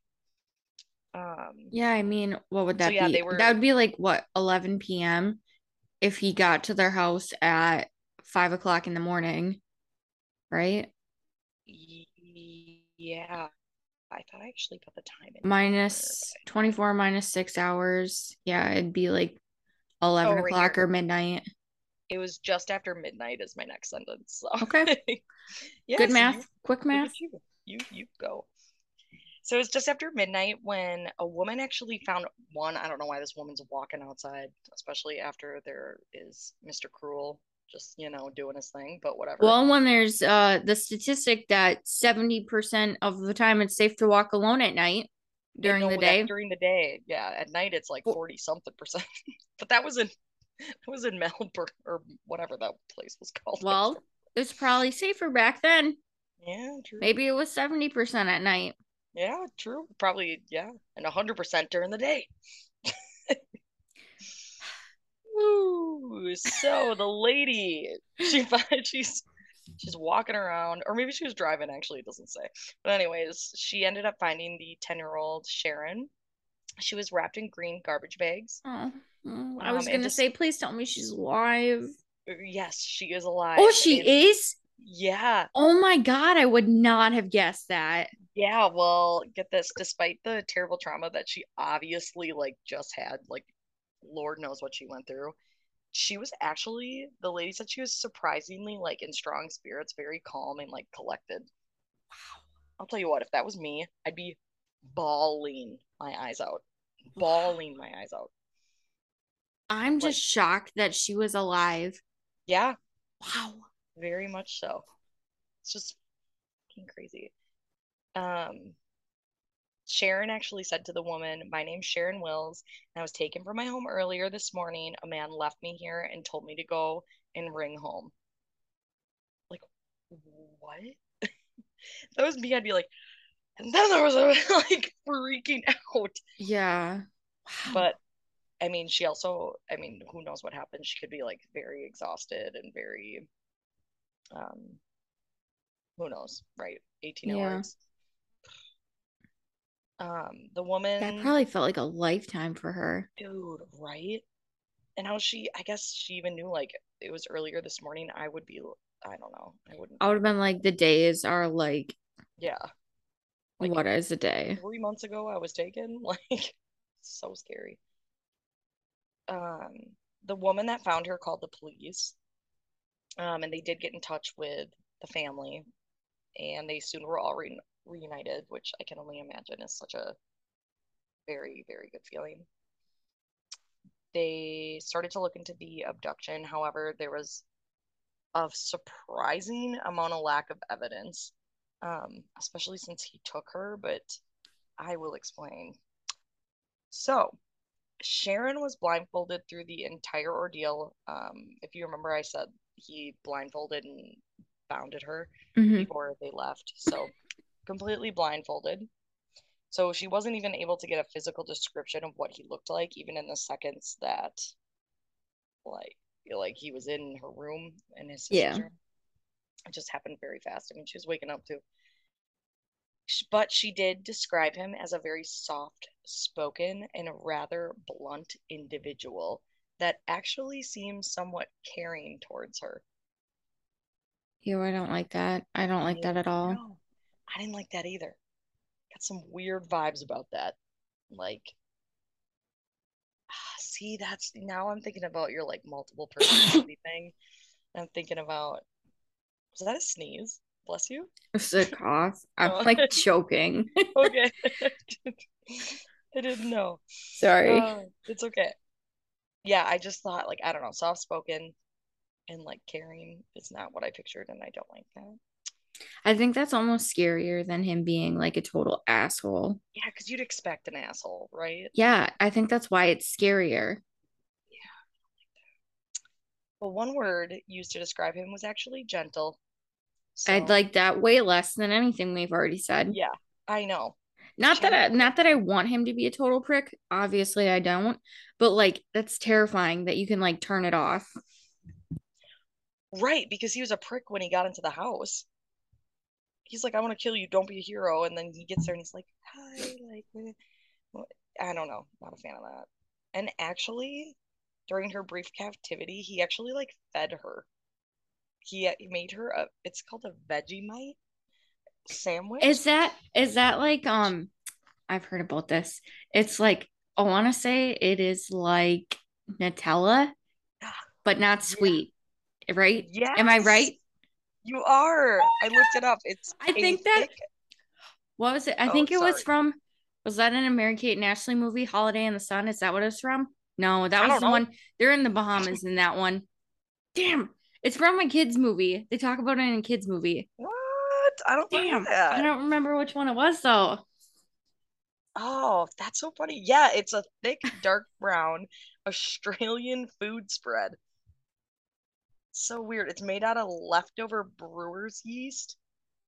Um, Yeah, I mean, what would So, that yeah, be? they were- That would be like what, 11 p.m. if he got to their house at five o'clock in the morning, right? yeah, I thought I actually put the time in. Minus 24 minus six hours. Yeah, it'd be like 11 Oh, right o'clock here. or midnight. It was just after midnight is my next sentence. So Okay. yeah, Good so math. you- Quick math. you. You you go. So it's just after midnight when a woman actually found one. I don't know why this woman's walking outside, especially after there is Mr. Cruel just, you know, doing his thing, but whatever. Well, when there's uh the statistic that 70% of the time it's safe to walk alone at night during the day. During the day. Yeah. At night it's like 40 something percent. but that was in that was in Melbourne or whatever that place was called. Well, it's probably safer back then. yeah, true. Maybe it was 70% at night. Yeah, true. Probably, yeah. And 100% during the day. Ooh, so the lady, she finds she's She's walking around, or maybe she was driving, actually, it doesn't say. But, anyways, she ended up finding the 10 year old Sharon. She was wrapped in green garbage bags. Oh, oh, I was Um, gonna just- say, please tell me she's alive. Yes, she is alive. Oh, she And- is. Yeah. Oh my god, I would not have guessed that. Yeah, well, get this, despite the terrible trauma that she obviously like just had, like Lord knows what she went through, she was actually the lady said she was surprisingly like in strong spirits, very calm and like collected. Wow. I'll tell you what, if that was me, I'd be bawling my eyes out. Bawling my eyes out. I'm Like- just shocked that she was alive. Yeah, Wow. Very much so. It's just fucking crazy. Um, Sharon actually said to the woman, My name's Sharon Wills, and I was taken from my home earlier this morning. A man left me here and told me to go and ring home. Like, what? that was me, I'd be like, and then there was a like freaking out. Yeah. Wow. But I mean, she also, I mean, who knows what happened? She could be like very exhausted and very, um, who knows, right? 18 Yeah. hours. Um, the woman, that probably felt like a lifetime for her. dude, right? And how she, I guess she even knew like it was earlier this morning. I would be, I don't know, I wouldn't. I would have been like, the days are like, Yeah, Like- what is a day? three months ago I was taken. Like, so scary. Um, the woman that found her called the police. Um, and they did get in touch with the family, and they soon were all re reunited, which I can only imagine is such a very, very good feeling. They started to look into the abduction. However, there was a surprising amount of lack of evidence, um, especially since he took her, but I will explain. So, Sharon was blindfolded through the entire ordeal. Um, if you remember, I said he blindfolded and bounded her Mhm. before they left. So, completely blindfolded. So, she wasn't even able to get a physical description of what he looked like, even in the seconds that, like, like he was in her room and his Yeah. room. It just happened very fast. I mean, she was waking up too. But she did describe him as a very soft spoken and a rather blunt individual that actually seems somewhat caring towards her. Ew, I don't like that. I don't like that at all. No, I didn't like that either. Got some weird vibes about that. Like, see, that's now I'm thinking about your like multiple personality thing. I'm thinking about, was that a sneeze? Bless you. It's a cough. I'm Oh. like choking. Okay. I didn't know. Sorry. Uh, it's okay. Yeah, I just thought like I don't know, soft spoken and like caring is not what I pictured, and I don't like that. I think that's almost scarier than him being like a total asshole. Yeah, because you'd expect an asshole, right? Yeah, I think that's why it's scarier. Yeah. Well, one word used to describe him was actually gentle. I'd like that way less than anything we've already said. yeah, I know. Not that I, not that I want him to be a total prick. Obviously, I don't. But like, that's terrifying that you can like turn it off. Right, because he was a prick when he got into the house. He's like, I want to kill you, don't be a hero. And then he gets there and he's like, hi, like, I don't know, not a fan of that. And actually, during her brief captivity, he actually like fed her. He, he made her a, it's called a Vegemite sandwich. Is that is that like um? I've heard about this. It's like I want to say it is like Nutella, but not sweet, right? Yeah. Am I right? You are. I looked it up. It's I think that- thick- What was it? I Oh, think it was from. Was that an Mary Kate and Ashley movie, Holiday in the Sun? Is that what it's from? No, that I was the know. one. They're in the Bahamas in that one. Damn, it's from a kids movie. They talk about it in a kids movie. What? I don't Damn. I don't remember which one it was though. Oh, that's so funny. Yeah, it's a thick, dark brown Australian food spread. So weird. It's made out of leftover brewer's yeast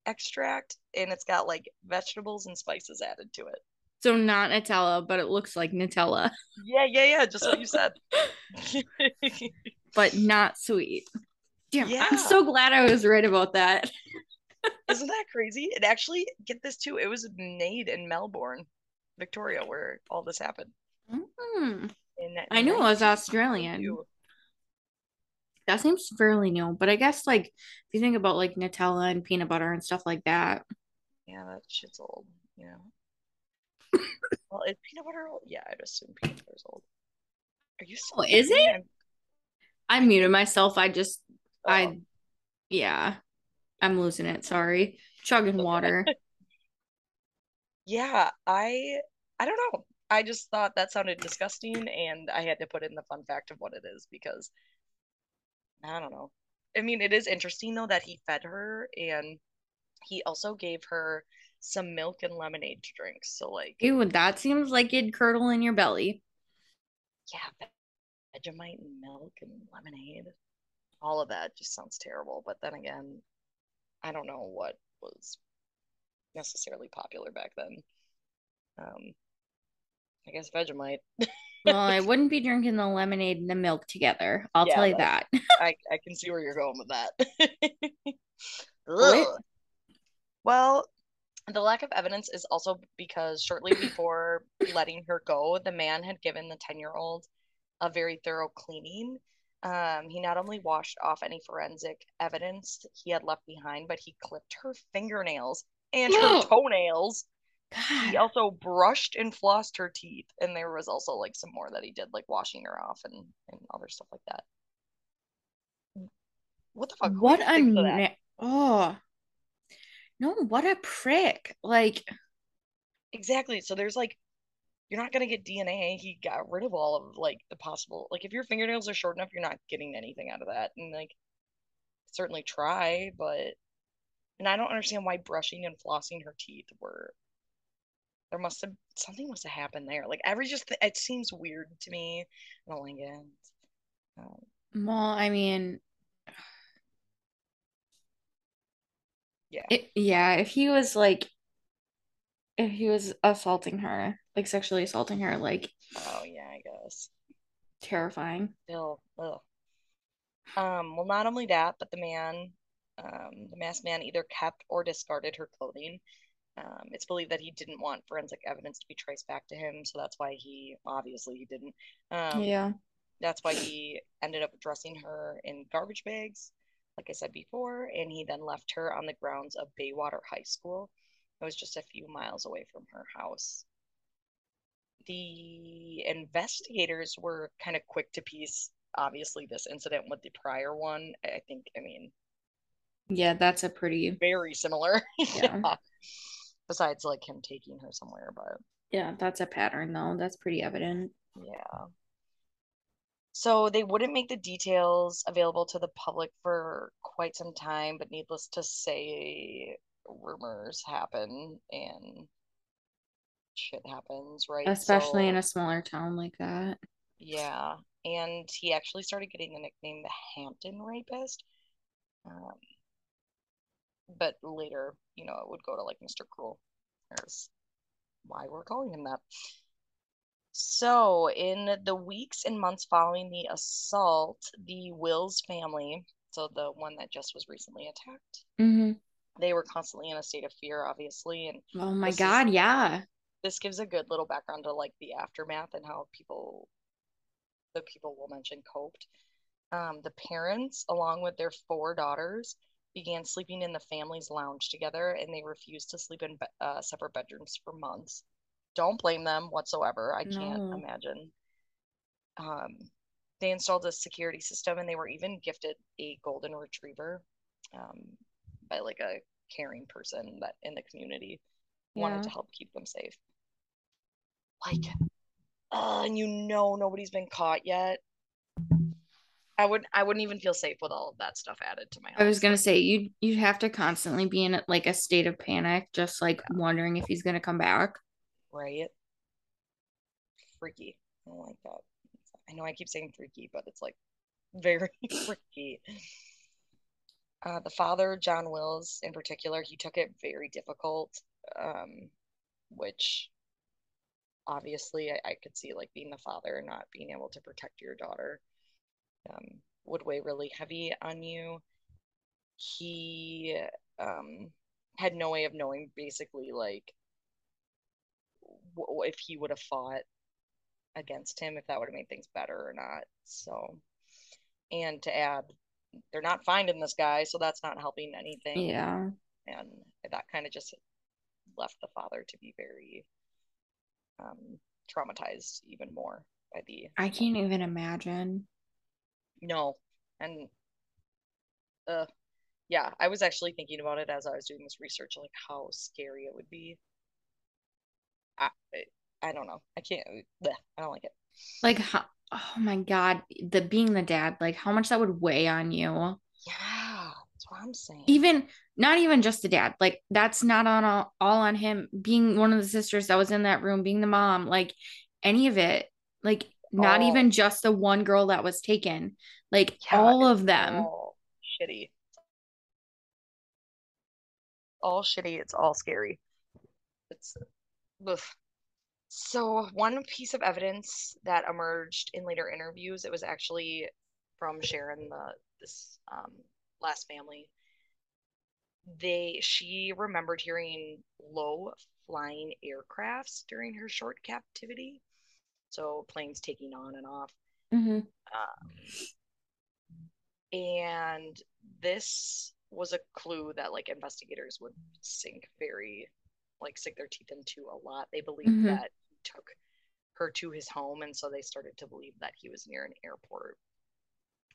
extract, and it's got like vegetables and spices added to it. So not Nutella, but it looks like Nutella, Yeah, yeah, yeah, just what you said. but not sweet. Damn, Yeah. I'm so glad I was right about that. Isn't that crazy? And actually, get this too, it was made in Melbourne, Victoria, where all this happened. Mm. In I knew it was Australian. That seems fairly new, but I guess like if you think about like Nutella and peanut butter and stuff like that, Yeah, that shit's old, you know. Well, is peanut butter old? Yeah, I'd assume peanut butter's old. Are you still Oh, is it? I'm- I muted myself. I just oh, I yeah, I'm losing it. Sorry. Chugging water. yeah, I I don't know. I just thought that sounded disgusting, and I had to put in the fun fact of what it is because I don't know. I mean, it is interesting though that he fed her and he also gave her some milk and lemonade to drink. So like, Ew, that seems like it'd curdle in your belly. yeah, Vegemite and milk and lemonade. All of that just sounds terrible. But then again, I don't know what was necessarily popular back then. Um, I guess Vegemite. Well, I wouldn't be drinking the lemonade and the milk together. I'll Yeah, tell you that-. I, I can see where you're going with that. Well, the lack of evidence is also because shortly before letting her go, the man had given the 10 year old a very thorough cleaning. Um, he not only washed off any forensic evidence he had left behind, but he clipped her fingernails and her Ugh. toenails. He also brushed and flossed her teeth, and there was also like some more that he did, like washing her off and, and other stuff like that. What the fuck? What a na- oh no, what a prick. Like Exactly. So there's like, you're not gonna get DNA. He got rid of all of like the possible. Like, if your fingernails are short enough, you're not getting anything out of that. And like, certainly try, but and I don't understand why brushing and flossing her teeth were. There must have something must have happened there. Like every just th- it seems weird to me. I don't like it. Um, well, I mean yeah. it, yeah, if he was like if he was assaulting her, like sexually assaulting her, like Oh yeah, I guess. terrifying. Still, ugh. Um, well, not only that, but the man, um, the masked man either kept or discarded her clothing. Um, it's believed that he didn't want forensic evidence to be traced back to him, so that's why he obviously he didn't. Um, Yeah. that's why he ended up dressing her in garbage bags, like I said before, and he then left her on the grounds of Bayswater High School. It was just a few miles away from her house. The investigators were kind of quick to piece, obviously, this incident with the prior one. I think, I mean, Yeah, that's a pretty very similar. Yeah. yeah. Besides, like him taking her somewhere, but yeah, that's a pattern though. That's pretty evident. Yeah. So they wouldn't make the details available to the public for quite some time, but needless to say, rumors happen and shit happens, right? Especially in a smaller town like that. yeah. And he actually started getting the nickname the Hampton Rapist. Um, but later, you know, it would go to like Mr. Cruel. There's why we're calling him that. So, in the weeks and months following the assault, the Wills family, so the one that just was recently attacked, hmm they were constantly in a state of fear, obviously. And Oh my this is God, yeah. This gives a good little background to like the aftermath and how people, the people we'll mention, coped. Um, the parents, along with their four daughters, began sleeping in the family's lounge together, and they refused to sleep in uh, separate bedrooms for months. Don't blame them whatsoever. I can't imagine. Um, they installed a security system, and they were even gifted a golden retriever um, by like a caring person that in the community wanted to help keep them safe. Like, uh, and you know nobody's been caught yet. I would I wouldn't even feel safe with all of that stuff added to my house. I was gonna say you you'd have to constantly be in like a state of panic, just like wondering if he's gonna come back. right? Freaky. I don't like that. I know I keep saying freaky, but it's like very freaky. Uh, the father, John Wills, in particular, he took it very difficult, um, which obviously I, I could see like being the father and not being able to protect your daughter. Um, would weigh really heavy on you. He um, had no way of knowing basically like w- if he would have fought against him, if that would have made things better or not. So, and to add, they're not finding this guy, so that's not helping anything. Yeah. And that kind of just left the father to be very um, traumatized even more by the. I can't even imagine. No, and uh, yeah, I was actually thinking about it as I was doing this research, like how scary it would be. I, I don't know. I can't. Bleh, I don't like it. Like, how, oh my God, the being the dad, like how much that would weigh on you. Yeah, that's what I'm saying. Even not even just the dad, like that's not on all, all on him. Being one of the sisters that was in that room, being the mom, like any of it, like not Oh. even just the one girl that was taken, like Yeah, all of them. all shitty. All shitty. It's all scary. It's ugh. So one piece of evidence that emerged in later interviews, it was actually from Sharon, the this um, last family. They she remembered hearing low flying aircrafts during her short captivity. So planes taking on and off. hmm Um, and this was a clue that like investigators would sink very like sink their teeth into a lot they believed Mhm. that he took her to his home and so they started to believe that he was near an airport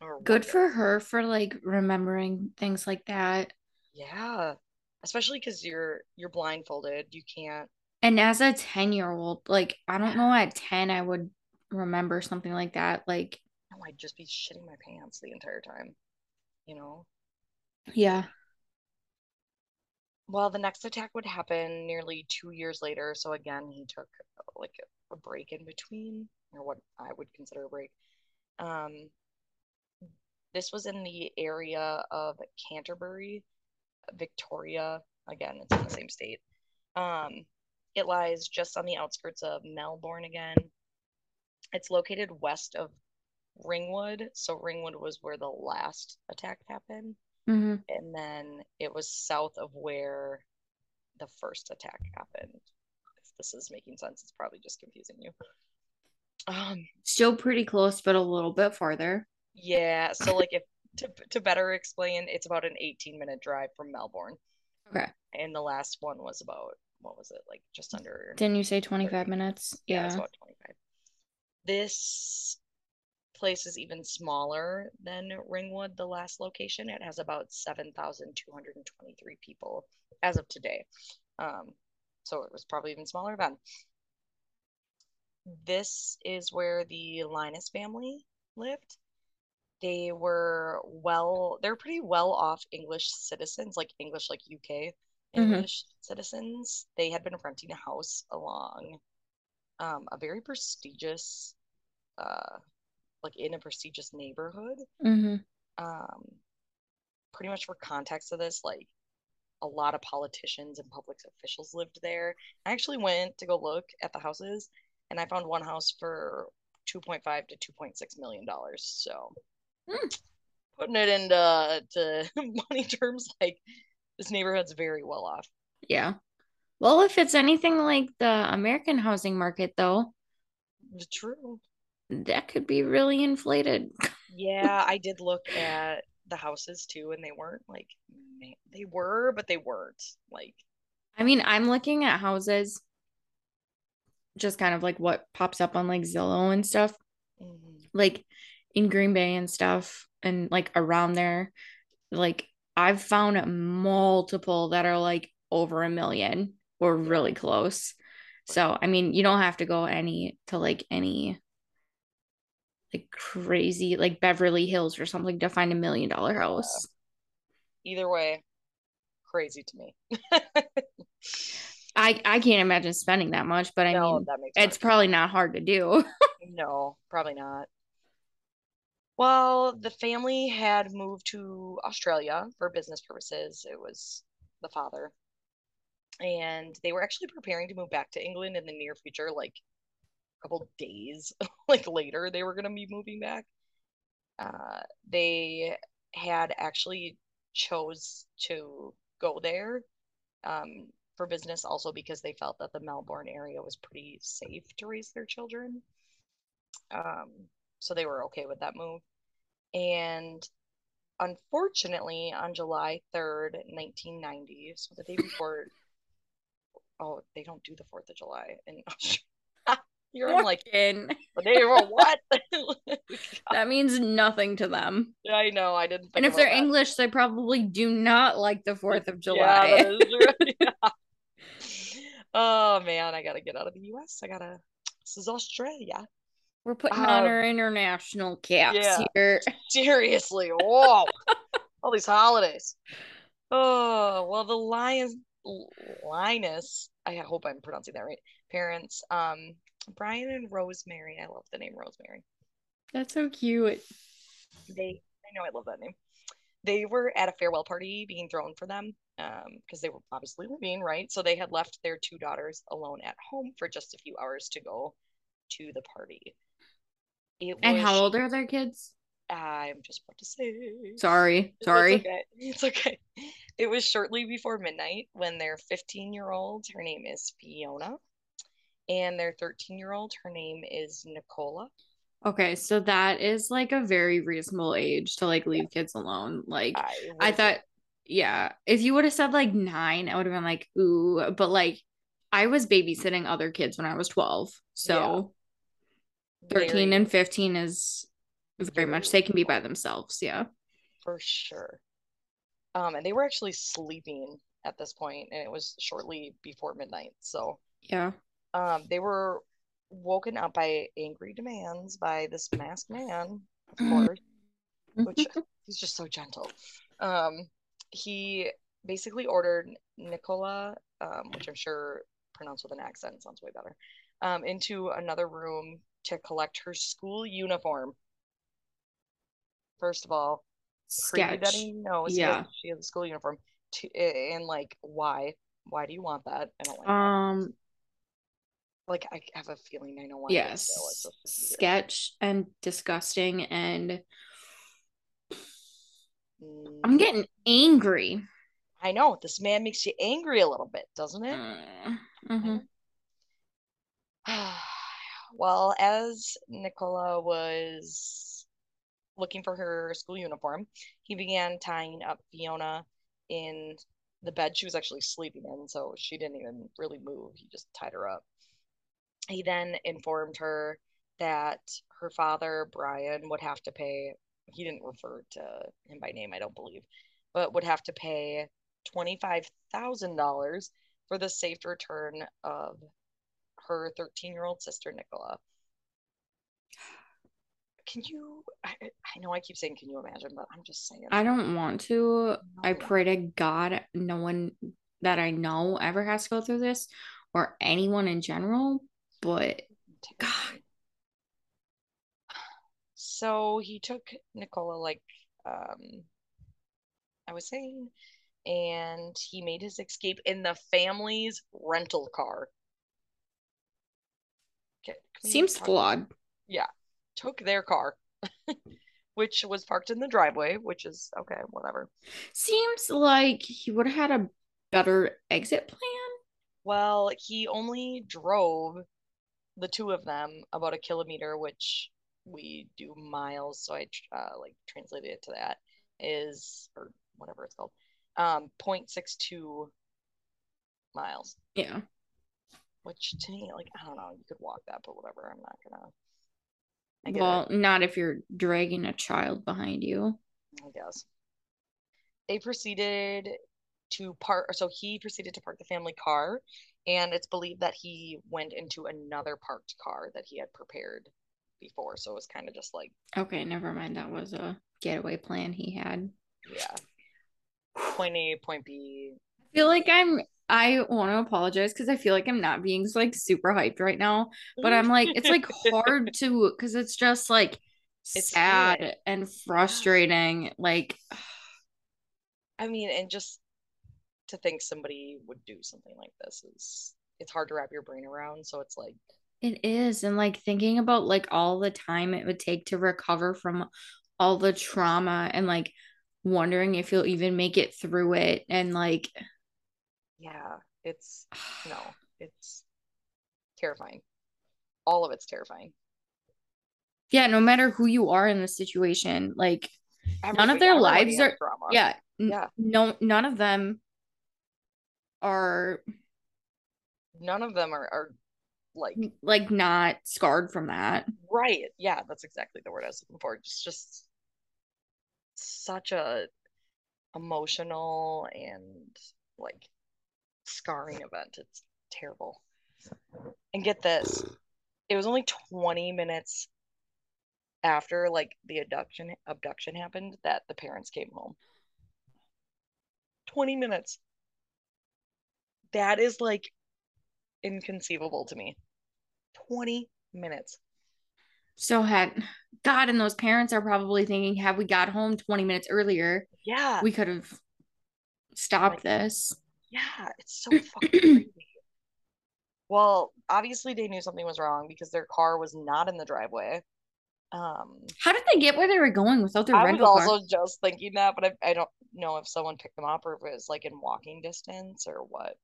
or Good for her for like remembering things like that. yeah especially because you're you're blindfolded you can't And as a 10 year old, like I don't know at 10 I would remember something like that. Like, oh, i'd just be shitting my pants the entire time you know yeah. Well, the next attack would happen nearly two years later. So again, he took like a break in between, or what I would consider a break. Um, this was in the area of Canterbury, Victoria. Again, it's in the same state. Um, it lies just on the outskirts of Melbourne again. It's located west of Ringwood. So Ringwood was where the last attack happened hmm and then it was south of where the first attack happened. If this is making sense, it's probably just confusing you. Um, Still pretty close, but a little bit farther. Yeah, so like if to to better explain, it's about an 18 minute drive from Melbourne, Okay. and the last one was about what was it like just under Didn't you say 25 30. minutes? yeah, it's about 25. This place is even smaller than Ringwood, the last location. It has about 7,223 people as of today. Um, so it was probably even smaller then. This is where the Lynas family lived. They were well, they're pretty well off English citizens, like English, like UK Mhm. English citizens. They had been renting a house along um, a very prestigious, uh, like in a prestigious neighborhood. hmm Um, pretty much for context of this, like a lot of politicians and public officials lived there. I actually went to go look at the houses, and I found one house for 2.5 to 2.6 million dollars. So Putting it into to money terms, like this neighborhood's very well off. Yeah. Well, if it's anything like the American housing market, though, True. that could be really inflated. Yeah, I did look at the houses too, and they weren't like they were, but they weren't like I mean, I'm looking at houses, just kind of like what pops up on like Zillow and stuff, mhm. like in Green Bay and stuff, and like around there. Like, I've found multiple that are like over a million or really close. So, I mean, you don't have to go any to like any like crazy, like Beverly Hills or something to find a million dollar house. either way, crazy to me. I I can't imagine spending that much, but I no, mean, that makes it's probably not hard to do. No, probably not. Well, the family had moved to Australia for business purposes. It was the father. And they were actually preparing to move back to England in the near future, like a couple days like later they were going to be moving back. uh, they had actually chose to go there um, for business also because they felt that the Melbourne area was pretty safe to raise their children. Um, so they were okay with that move. And unfortunately, on July 3rd, 1990, so the day before, oh, they don't do the 4th of July in Australia. You're like, in. they were what? Oh that means nothing to them. Yeah, I know, I didn't. and if they're that. English, they probably do not like the 4th of July. Yeah, yeah. Oh man, I gotta get out of the US. I gotta. This is Australia. We're putting um, on our international caps yeah. here. Seriously, whoa! All these holidays. Oh well, the Lions, Lynas. I hope I'm pronouncing that right. Parents, um, Brian and Rosemary. I love the name Rosemary. That's so cute. They, I know, I love that name. They were at a farewell party being thrown for them because um, they were obviously leaving, right? So they had left their two daughters alone at home for just a few hours to go to the party. It and was, how old are their kids? I'm just about to say. Sorry, sorry. It's okay. It's okay. It was shortly before midnight when their 15 year old, her name is Fiona, and their 13 year old, her name is Nicola. Okay, so that is like a very reasonable age to like leave kids alone. Like I, I thought, yeah, if you would have said like nine, I would have been like, ooh, but like I was babysitting other kids when I was 12. So yeah. 13 very, and 15 is very, very much they can be by themselves. Yeah. For sure. Um, and they were actually sleeping at this point, and it was shortly before midnight. So yeah. Um, they were woken up by angry demands by this masked man, of course, which he's just so gentle. Um, he basically ordered Nicola, um, which I'm sure pronounced with an accent sounds way better, um, into another room to collect her school uniform. First of all, sketch. That he knows yeah. she has a school uniform. To, and like, why? Why do you want that? I don't like um, that like I have a feeling I know why. Yes, sketch and disgusting, and mm. I'm getting angry. I know this man makes you angry a little bit, doesn't it? Mm-hmm. well, as Nicola was looking for her school uniform, he began tying up Fiona in the bed she was actually sleeping in, so she didn't even really move. He just tied her up. He then informed her that her father, Brian, would have to pay, he didn't refer to him by name, I don't believe, but would have to pay $25,000 for the safe return of her 13 year old sister, Nicola. Can you? I, I, know I keep saying, can you imagine, but I'm just saying. I don't want to. I pray to God no one that I know ever has to go through this or anyone in general, but God. So he took Nicola, like um, I was saying, and he made his escape in the family's rental car. Seems flawed. Yeah, took their car, which was parked in the driveway, which is okay, whatever. Seems like he would have had a better exit plan. Well, he only drove the two of them about a kilometer, which we do miles, so I uh, like translated it to that is or whatever it's called, um, 0.62 miles. Yeah. Which to me, like I don't know, you could walk that, but whatever. I'm not gonna. well, it. not if you're dragging a child behind you. I guess. They proceeded to park, so he proceeded to park the family car and it's believed that he went into another parked car that he had prepared before so it was kind of just like okay never mind that was a getaway plan he had yeah point a point b i feel like i'm i want to apologize because i feel like i'm not being like super hyped right now but i'm like it's like hard to because it's just like it's sad and frustrating like i mean and just to think somebody would do something like this is it's hard to wrap your brain around so it's like it is and like thinking about like all the time it would take to recover from all the trauma and like wondering if you'll even make it through it and like yeah it's no it's terrifying. All of it's terrifying. Yeah no matter who you are in the situation like none of their lives are drama. yeah, yeah. no none of them are none of them are, are like like not scarred from that. Right yeah that's exactly the word i was looking for. It's just such a emotional and like scarring event. It's terrible. And get this it was only 20 minutes after like the abduction abduction happened that the parents came home. 20 minutes. That is like inconceivable to me. 20 minutes. So had god and those parents are probably thinking have we got home 20 minutes earlier yeah. we could have stopped like, this yeah it's so fucking crazy well obviously they knew something was wrong because their car was not in the driveway um how did they get where they were going without their rental? I rental was also car? just thinking that but I, I don't know if someone picked them up or if it was like in walking distance or what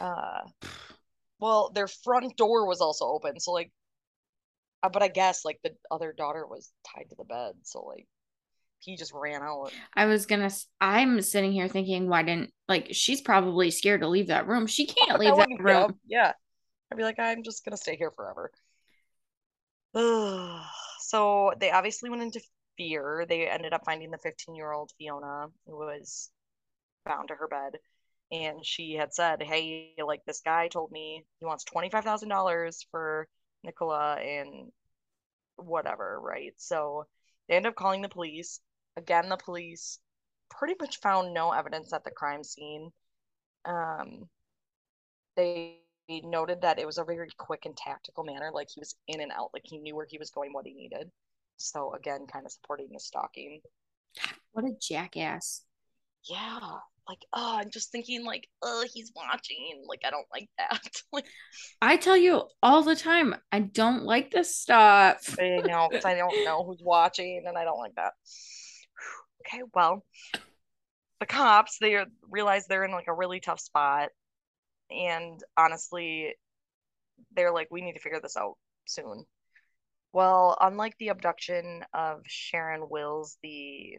uh well their front door was also open so like uh, but i guess like the other daughter was tied to the bed so like he just ran out. I was gonna i'm sitting here thinking why didn't like she's probably scared to leave that room. She oh, can't leave that room. yeah. I'd be like i'm just gonna stay here forever. So they obviously went into fear. They ended up finding the 15 year old fiona who was bound to her bed. And she had said, "Hey, like this guy told me he wants twenty five thousand dollars for Nicola and whatever, right?" So they end up calling the police. Again, the police pretty much found no evidence at the crime scene. Um, they noted that it was a very quick and tactical manner, like he was in and out, like he knew where he was going, what he needed. So again, kind of supporting the stalking. What a jackass! Yeah, like oh i'm just thinking like oh he's watching like i don't like that like i tell you all the time i don't like this stuff i know because i don't know who's watching and i don't like that okay well the cops they realize they're in like a really tough spot and honestly they're like we need to figure this out soon well unlike the abduction of sharon wills the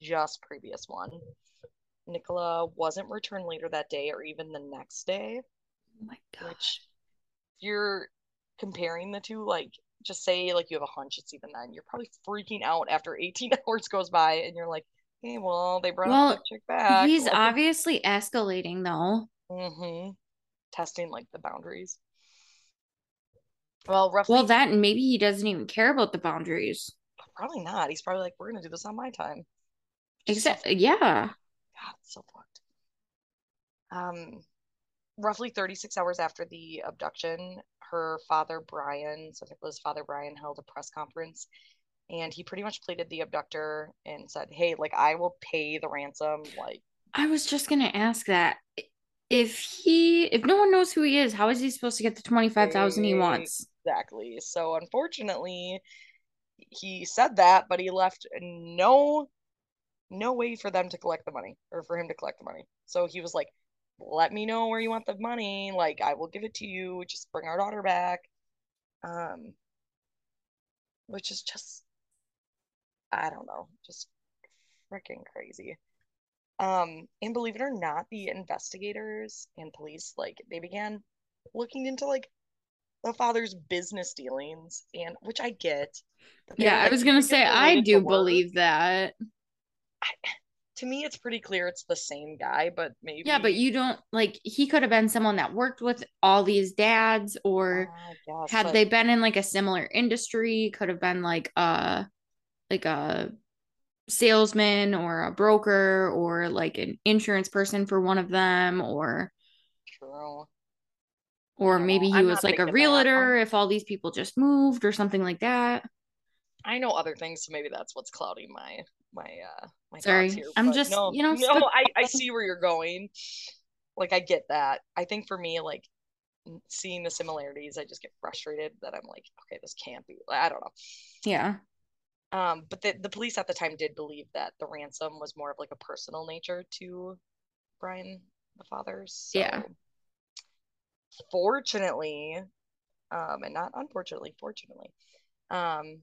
just previous one Nicola wasn't returned later that day or even the next day. Oh my god. Which you're comparing the two, like just say like you have a hunch it's even then. You're probably freaking out after 18 hours goes by and you're like, hey, well, they brought well, chick back. He's like, obviously escalating though. Mm-hmm. Testing like the boundaries. Well, roughly. Well, that and maybe he doesn't even care about the boundaries. Probably not. He's probably like, we're gonna do this on my time. Exactly. Yeah. God, so fucked. Um, roughly 36 hours after the abduction, her father Brian, so Nicola's father Brian, held a press conference, and he pretty much pleaded the abductor and said, "Hey, like I will pay the ransom." Like, I was just gonna ask that. If he, if no one knows who he is, how is he supposed to get the twenty five thousand he wants? Exactly. So unfortunately, he said that, but he left no no way for them to collect the money or for him to collect the money. So he was like, let me know where you want the money. Like, I will give it to you. Just bring our daughter back. Um, which is just, I don't know, just freaking crazy. Um, and believe it or not, the investigators and police, like, they began looking into like the father's business dealings, and which I get. Yeah, like, I was gonna say I do believe that to me it's pretty clear it's the same guy but maybe yeah but you don't like he could have been someone that worked with all these dads or uh, guess, had but... they been in like a similar industry could have been like a like a salesman or a broker or like an insurance person for one of them or True. or maybe he I'm was like a realtor if all these people just moved or something like that I know other things, so maybe that's what's clouding my my uh my Sorry, here. I'm just no, you know no, I I see where you're going. Like I get that. I think for me, like seeing the similarities, I just get frustrated that I'm like, okay, this can't be. I don't know. Yeah. Um, but the, the police at the time did believe that the ransom was more of like a personal nature to Brian, the father. So Yeah. fortunately, um, and not unfortunately, fortunately, um,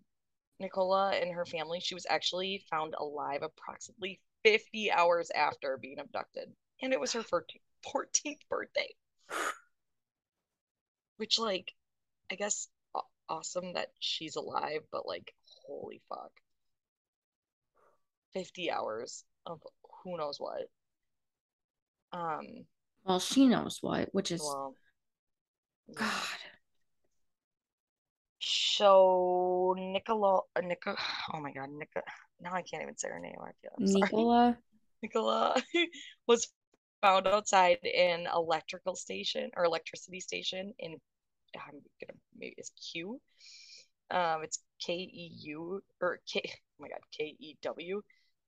Nicola and her family, she was actually found alive approximately 50 hours after being abducted. And it was her 14th, 14th birthday. Which, like, I guess awesome that she's alive, but like, holy fuck. 50 hours of who knows what. Um, Well, she knows what, which is well. God. So Nicola, Nicola, oh my God, Nicola. Now I can't even say her name. I feel I'm sorry. Nicola. Nicola was found outside an electrical station or electricity station in I'm gonna maybe it's Q. Um, it's K E U or K. Oh my God, K E W.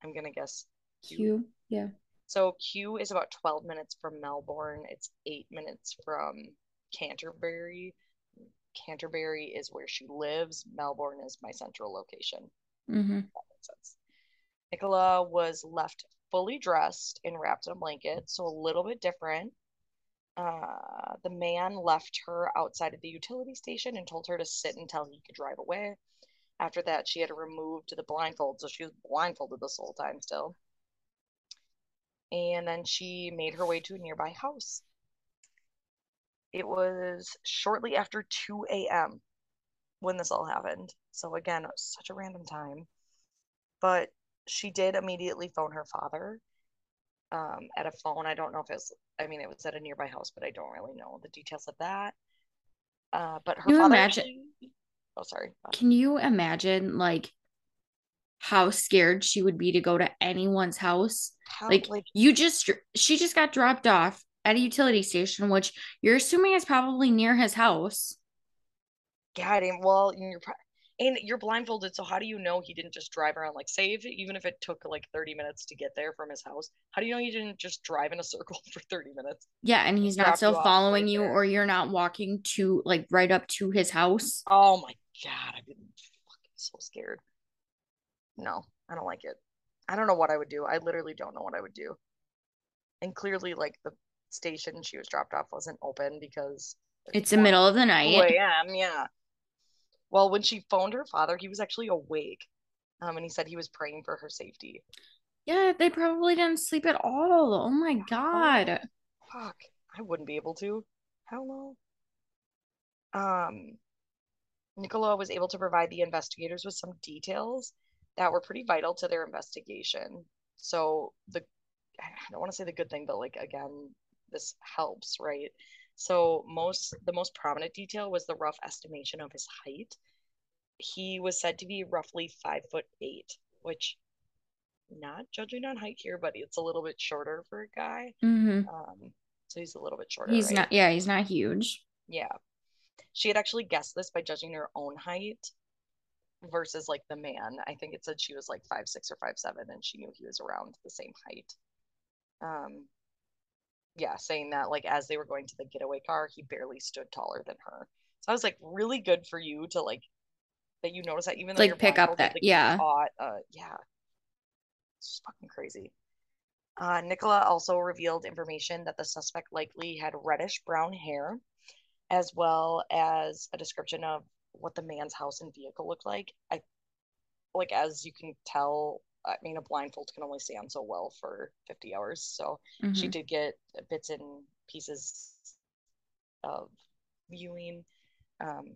I'm gonna guess Q. Q. Yeah. So Q is about 12 minutes from Melbourne. It's eight minutes from Canterbury. Canterbury is where she lives. Melbourne is my central location. Mm-hmm. That makes sense. Nicola was left fully dressed and wrapped in a blanket, so a little bit different. Uh, the man left her outside of the utility station and told her to sit until he could drive away. After that, she had to remove the blindfold, so she was blindfolded this whole time still. And then she made her way to a nearby house. It was shortly after 2 a.m. when this all happened. So, again, such a random time. But she did immediately phone her father um, at a phone. I don't know if it was, I mean, it was at a nearby house, but I don't really know the details of that. Uh, but her You father imagine- actually, oh, sorry. Can you imagine like how scared she would be to go to anyone's house? How, Like, like, you just she just got dropped off at a utility station, which you're assuming is probably near his house. yeah, I didn't, well, and you're, pro- and you're blindfolded, so how do you know he didn't just drive around? Like, say, if, even if it took like 30 minutes to get there from his house, how do you know he didn't just drive in a circle for 30 minutes? Yeah, and he's not still you following right you, there. or you're not walking to like right up to his house. Oh my God, I've been fucking so scared. No, I don't like it. I don't know what I would do. I literally don't know what I would do. And clearly, like the station she was dropped off wasn't open because It's the middle of the 2 night. a.m. Yeah. Well, when she phoned her father, he was actually awake. Um, and he said he was praying for her safety. Yeah, they probably didn't sleep at all. Oh my God. Fuck, I wouldn't be able to. Hell no. Um, Nicola was able to provide the investigators with some details that were pretty vital to their investigation. So the I don't want to say the good thing, but like again, this helps, right? So most the most prominent detail was the rough estimation of his height. He was said to be roughly five foot eight, which not judging on height here, but it's a little bit shorter for a guy. hmm Um, so he's a little bit shorter, He's right? not, yeah, he's not huge. Yeah. She had actually guessed this by judging her own height versus like the man. I think it said she was like five six or five seven, and she knew he was around the same height. Um, yeah, saying that like as they were going to the getaway car, he barely stood taller than her. So I was like, really good for you to like that you notice that even though Like, you're pick up that- like, yeah. caught, uh, yeah, it's just fucking crazy. Uh, Nicola also revealed information that the suspect likely had reddish brown hair, as well as a description of what the man's house and vehicle looked like. I like as you can tell, I mean, a blindfold can only stand so well for 50 hours. So she Mhm. did get bits and pieces of viewing. Um,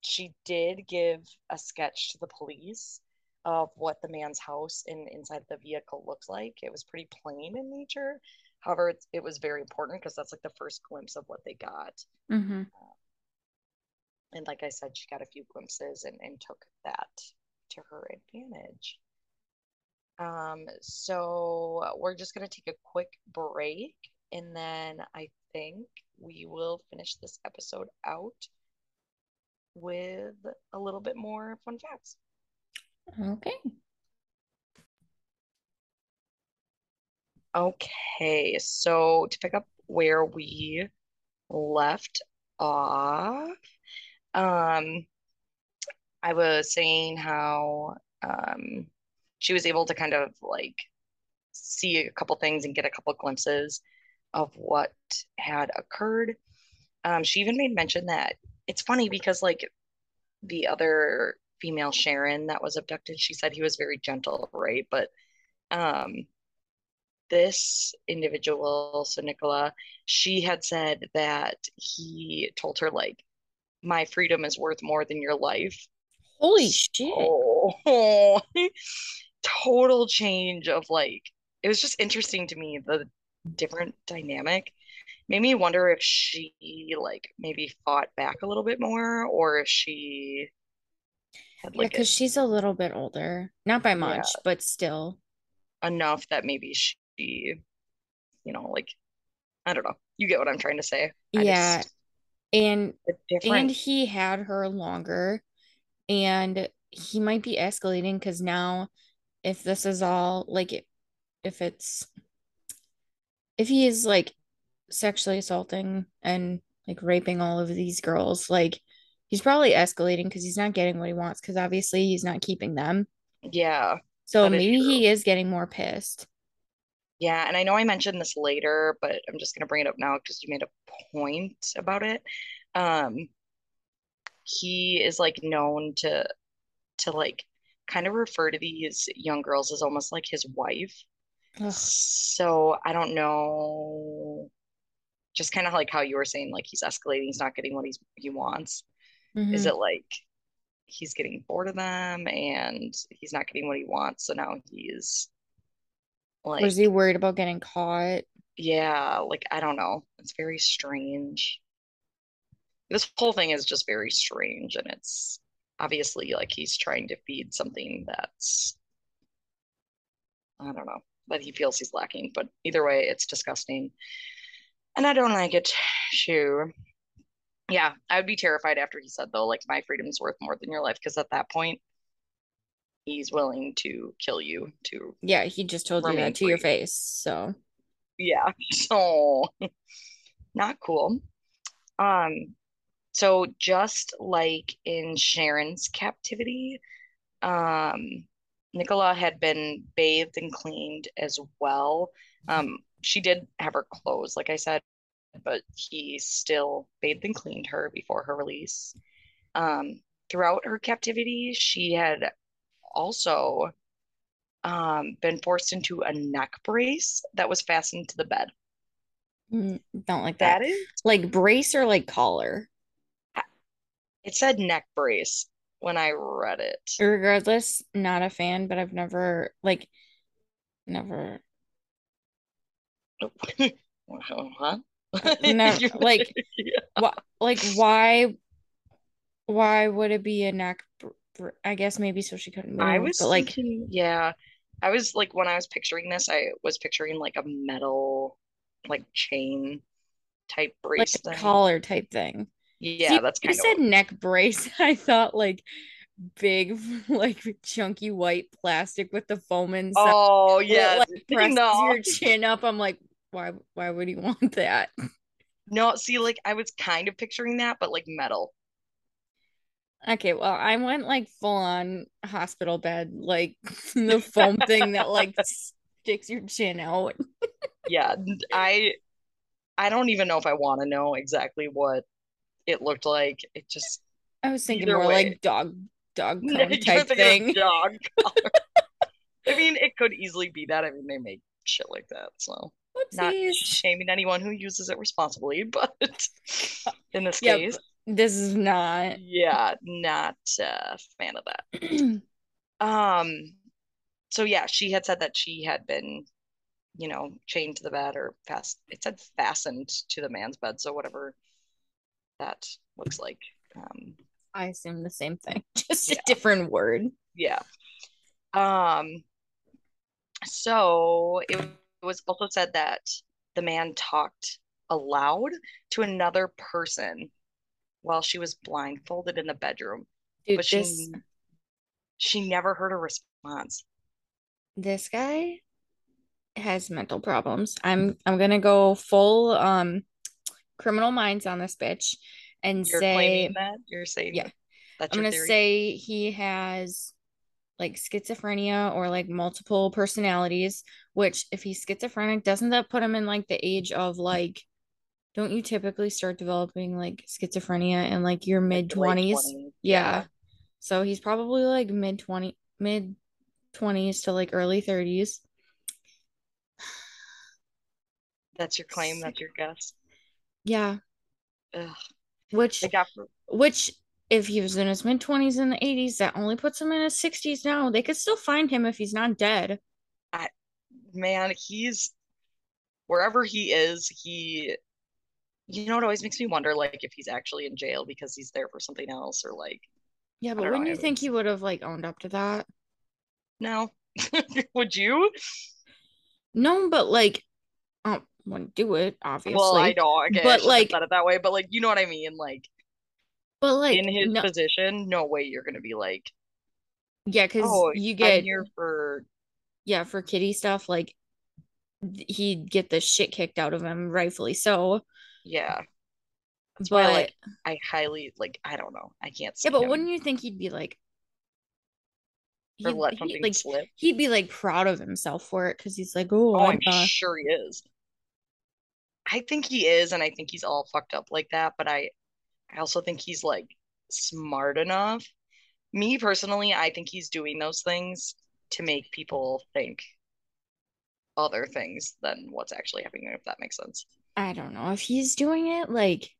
she did give a sketch to the police of what the man's house and inside the vehicle looked like. It was pretty plain in nature. However, it, it was very important because that's like the first glimpse of what they got. Mhm. And like I said, she got a few glimpses and, and took that to her advantage. Um, so we're just gonna take a quick break and then I think we will finish this episode out with a little bit more fun facts. Okay. Okay, so to pick up where we left off, um, I was saying how um, she was able to kind of like see a couple things and get a couple glimpses of what had occurred. Um, she even made mention that it's funny because like the other female Sharon that was abducted, she said he was very gentle, right? But um this individual, so Nicola, she had said that he told her like, my freedom is worth more than your life. Holy shit. Oh, total change of like, it was just interesting to me, the different dynamic. Made me wonder if she like maybe fought back a little bit more or if she had like yeah, because she's a little bit older. Not by much, yeah, but still. Enough that maybe she you know, like I don't know. You get what I'm trying to say. I yeah. Just, and and he had her longer and he might be escalating because now if this is all like if it's if he is like sexually assaulting and like raping all of these girls like he's probably escalating because he's not getting what he wants because obviously he's not keeping them. Yeah so maybe he is getting more pissed. Yeah, and I know I mentioned this later, but I'm just gonna bring it up now because you made a point about it. Um, he is like known to to like kind of refer to these young girls as almost like his wife. Ugh. So I don't know, just kind of like how you were saying, like he's escalating, he's not getting what he's he wants. Mm-hmm. Is it like he's getting bored of them and he's not getting what he wants, so now he's like, was he worried about getting caught? Yeah, like I don't know. It's very strange. This whole thing is just very strange, and it's obviously like he's trying to feed something that's I don't know that he feels he's lacking. But either way, it's disgusting, and I don't like it. Shoo. Yeah, I would be terrified after he said though, like my freedom is worth more than your life, because at that point, he's willing to kill you to yeah he just told you that to free. your face so yeah so not cool um so just like in sharon's captivity um nicola had been bathed and cleaned as well um she did have her clothes like i said but he still bathed and cleaned her before her release um throughout her captivity she had also um, been forced into a neck brace that was fastened to the bed. Mm, don't like that. That is like brace or like collar. It said neck brace when I read it. Regardless, not a fan, but I've never like never. huh? no, like, yeah. wh- like why? Why would it be a neck I guess maybe so she couldn't move. I was but like thinking, yeah. I was like when I was picturing this, I was picturing like a metal like chain type brace like collar type thing. Yeah, See, that's kind you of said neck brace. I thought like big like chunky white plastic with the foam inside. Oh yeah. Like presses no. your chin up. I'm like, why why would he want that? No, see, like I was kind of picturing that, but like metal. Okay, well, I went like full on hospital bed, like the foam thing that like sticks your chin out. yeah, I I don't even know if I want to know exactly what it looked like. It just I was thinking more way. like dog dog type thing. Dog I mean, it could easily be that. I mean, they make shit like that, so Whoopsies. not shaming anyone who uses it responsibly, but in this yep. case, this is not. Yeah, not a fan of that. um, so yeah, she had said that she had been, you know, chained to the bed or fast. It said fastened to the man's bed, so whatever that looks like. Um, I assume the same thing, just yeah. a different word. Yeah. Um. So it was also said that the man talked aloud to another person while she was blindfolded in the bedroom. Dude, but she this... she never heard a response. This guy has mental problems. I'm I'm gonna go full um criminal minds on this bitch and You're say that you're saying yeah. I'm gonna theory? say he has like schizophrenia or like multiple personalities, which if he's schizophrenic, doesn't that put him in like the age of like don't you typically start developing like schizophrenia in like your mid 20s? Yeah. yeah. So he's probably like mid 20 mid 20s to like early 30s. That's your claim, that's your guess. Yeah. Ugh. Which like after- which if he was in his mid 20s in the 80s, that only puts him in his 60s now. They could still find him if he's not dead. I, man, he's wherever he is, he you know it always makes me wonder like if he's actually in jail because he's there for something else or like Yeah, but wouldn't know, you think he would have like owned up to that? No. would you? No, but like um wouldn't do it, obviously. Well, I know, okay, but I like said it that way, but like you know what I mean? Like but like in his no, position, no way you're gonna be like, yeah, because oh, you get I'm here for yeah for kitty stuff. Like he'd get the shit kicked out of him, rightfully so. Yeah, that's but, why like I highly like I don't know I can't. Say Yeah, but him. wouldn't you think he'd be like? He'd, let something like, slip. He'd be like proud of himself for it because he's like, oh, oh I'm, I'm uh... sure he is. I think he is, and I think he's all fucked up like that. But I, I also think he's like smart enough. Me personally, I think he's doing those things to make people think other things than what's actually happening, if that makes sense. I don't know. If he's doing it like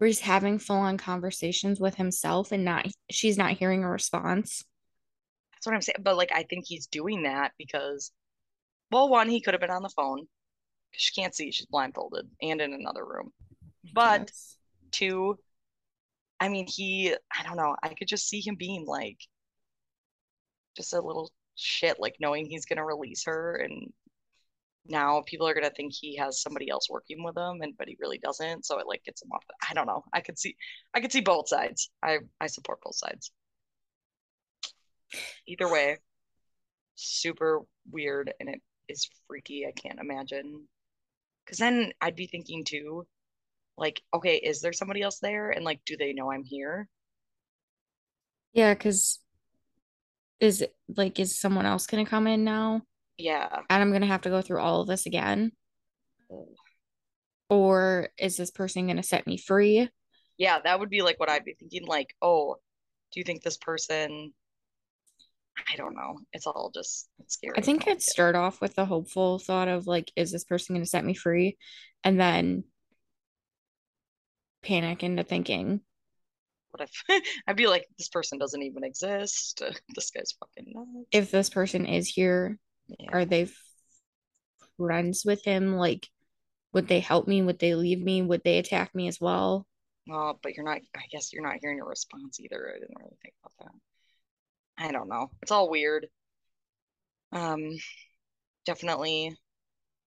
we're just having full on conversations with himself and not she's not hearing a response. That's what I'm saying. But like I think he's doing that because well, one, he could have been on the phone. She can't see, she's blindfolded and in another room. But yes to I mean, he, I don't know, I could just see him being like just a little shit, like knowing he's going to release her. And now people are going to think he has somebody else working with him, and but he really doesn't. So it like gets him off. I don't know. I could see, I could see both sides. I, I support both sides. Either way, super weird and it is freaky. I can't imagine. Because then I'd be thinking too, like okay is there somebody else there? And like do they know i'm here? Yeah because is it like is someone else gonna come in now? Yeah. And i'm gonna have to go through all of this again? Or is this person gonna set me free? Yeah that would be like what i'd be thinking like oh do you think this person I don't know. It's all just scary. I think I'd start off with the hopeful thought of like, is this person going to set me free? And then panic into thinking what if I'd be like, this person doesn't even exist. this guy's fucking nuts. If this person is here, yeah. are they friends with him? Like, would they help me? Would they leave me? Would they attack me as well? Well, but you're not, I guess you're not hearing a response either. I didn't really think about that. I don't know. It's all weird. Um, definitely,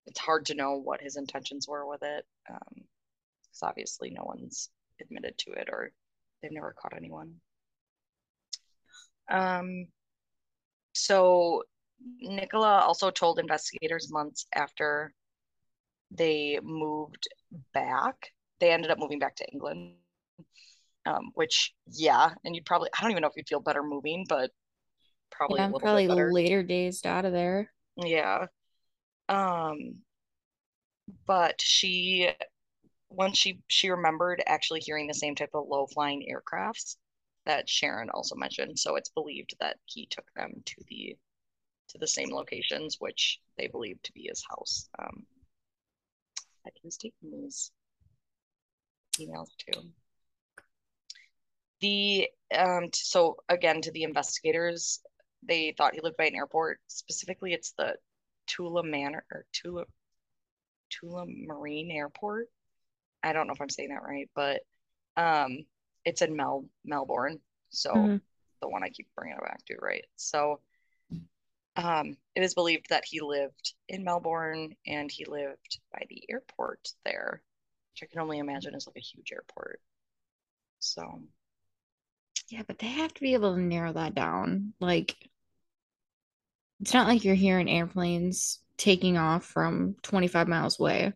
it's hard to know what his intentions were with it. Um, because obviously no one's admitted to it or they've never caught anyone. Um, so Nicola also told investigators months after they moved back, they ended up moving back to England. Um, which yeah, and you'd probably I don't even know if you'd feel better moving, but probably yeah, probably later days out of there. Yeah. Um, but she once she she remembered actually hearing the same type of low flying aircrafts that Sharon also mentioned. So it's believed that he took them to the to the same locations, which they believed to be his house. Um, that he was taking these emails to. The um, so again to the investigators, they thought he lived by an airport. Specifically, it's the Tula Manor or Tula Tullamarine Airport. I don't know if I'm saying that right, but um, it's in Mel Melbourne. So mm-hmm. the one I keep bringing it back to, right? So um, it is believed that he lived in Melbourne and he lived by the airport there, which I can only imagine is like a huge airport. So yeah, but they have to be able to narrow that down. Like it's not like you're hearing airplanes taking off from 25 miles away.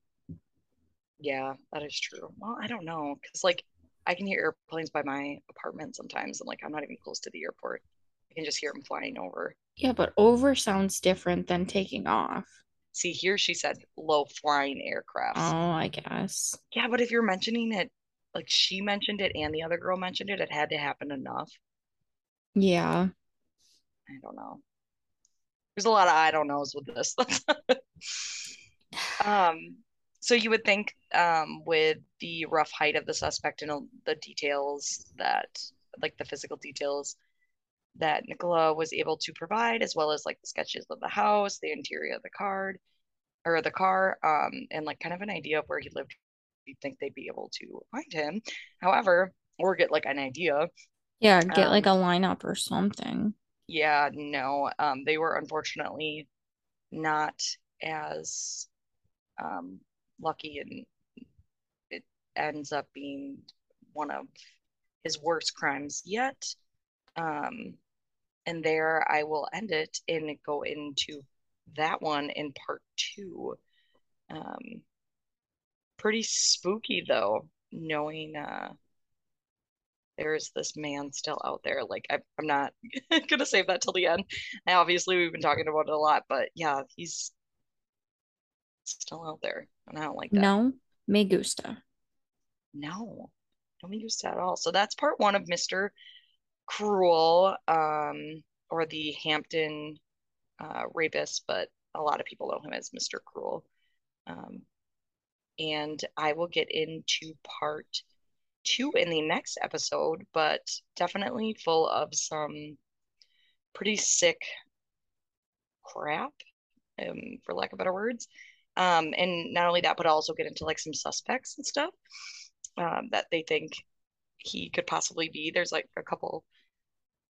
Yeah, that is true. Well, I don't know because like I can hear airplanes by my apartment sometimes, and like I'm not even close to the airport. I can just hear them flying over. Yeah, but over sounds different than taking off. See, here she said low flying aircraft. Oh, I guess. Yeah, but if you're mentioning it, like she mentioned it and the other girl mentioned it, it had to happen enough. Yeah. I don't know. There's a lot of I don't knows with this. um, so you would think um, with the rough height of the suspect and the details that, like the physical details that Nicola was able to provide, as well as like the sketches of the house, the interior of the card or the car, um, and like kind of an idea of where he lived, you'd think they'd be able to find him. However, or get like an idea. Yeah, get um, like a lineup or something. Yeah, no. Um, they were unfortunately not as um lucky and it ends up being one of his worst crimes yet. Um, and there I will end it and go into that one in part two. Um, pretty spooky though, knowing uh, there's this man still out there. Like I, I'm not gonna save that till the end. And obviously, we've been talking about it a lot, but yeah, he's still out there, and I don't like that. No, me gusta. No, no me gusta at all. So that's part one of Mister Cruel, um, or the Hampton uh, rapist, but a lot of people know him as Mister Cruel. Um, and I will get into part two in the next episode, but definitely full of some pretty sick crap, um, for lack of better words. Um, and not only that, but I'll also get into like some suspects and stuff um, that they think he could possibly be. There's like a couple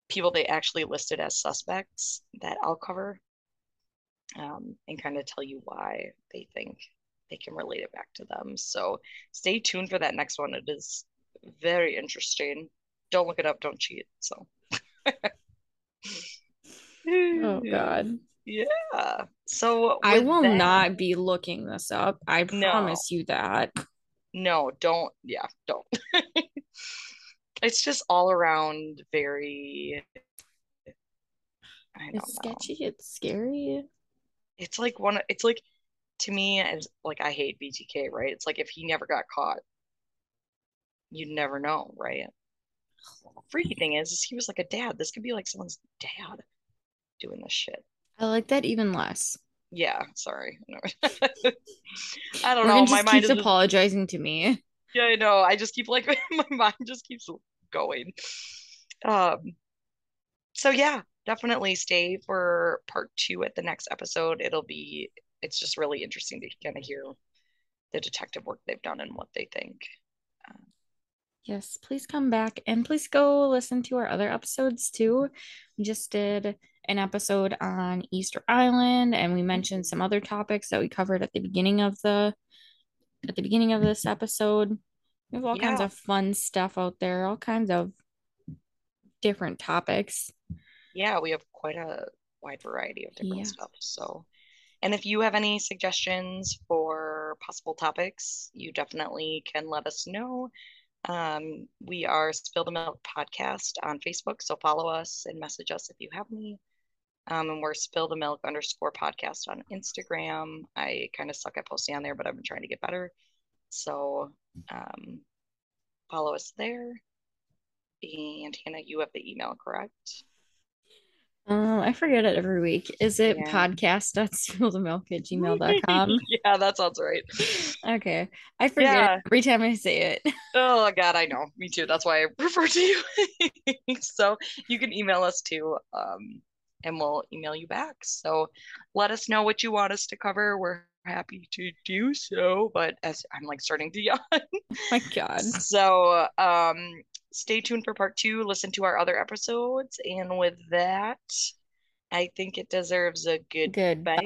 people they actually listed as suspects that I'll cover um, and kind of tell you why they think they can relate it back to them. So stay tuned for that next one. It is very interesting. Don't look it up, don't cheat. So Oh god. Yeah. So I will that, not be looking this up. I no, promise you that. No, don't. Yeah, don't. it's just all around very I don't it's know. sketchy, it's scary. It's like one it's like to me as like I hate BTK, right? It's like if he never got caught, you'd never know, right? freaky thing is, is he was like a dad. This could be like someone's dad doing this shit. I like that even less. Yeah, sorry. I don't know. My mind is apologizing just... to me. Yeah, I know. I just keep like my mind just keeps going. Um so yeah, definitely stay for part two at the next episode. It'll be it's just really interesting to kind of hear the detective work they've done and what they think. Um, yes, please come back and please go listen to our other episodes too. We just did an episode on Easter Island and we mentioned some other topics that we covered at the beginning of the at the beginning of this episode. We have all yeah. kinds of fun stuff out there, all kinds of different topics. Yeah, we have quite a wide variety of different yeah. stuff. So and if you have any suggestions for possible topics, you definitely can let us know. Um, we are Spill the Milk Podcast on Facebook, so follow us and message us if you have any. Um, and we're Spill the Milk underscore podcast on Instagram. I kind of suck at posting on there, but I've been trying to get better. So um, follow us there. And Hannah, you have the email, correct? Um, I forget it every week. Is it yeah. podcast at spilldemilk at gmail.com? yeah, that sounds right. Okay. I forget yeah. every time I say it. Oh god, I know. Me too. That's why I refer to you. so you can email us too. Um, and we'll email you back. So let us know what you want us to cover. We're happy to do so. But as I'm like starting to yawn. Oh my god. So um stay tuned for part two. Listen to our other episodes. And with that, I think it deserves a good goodbye.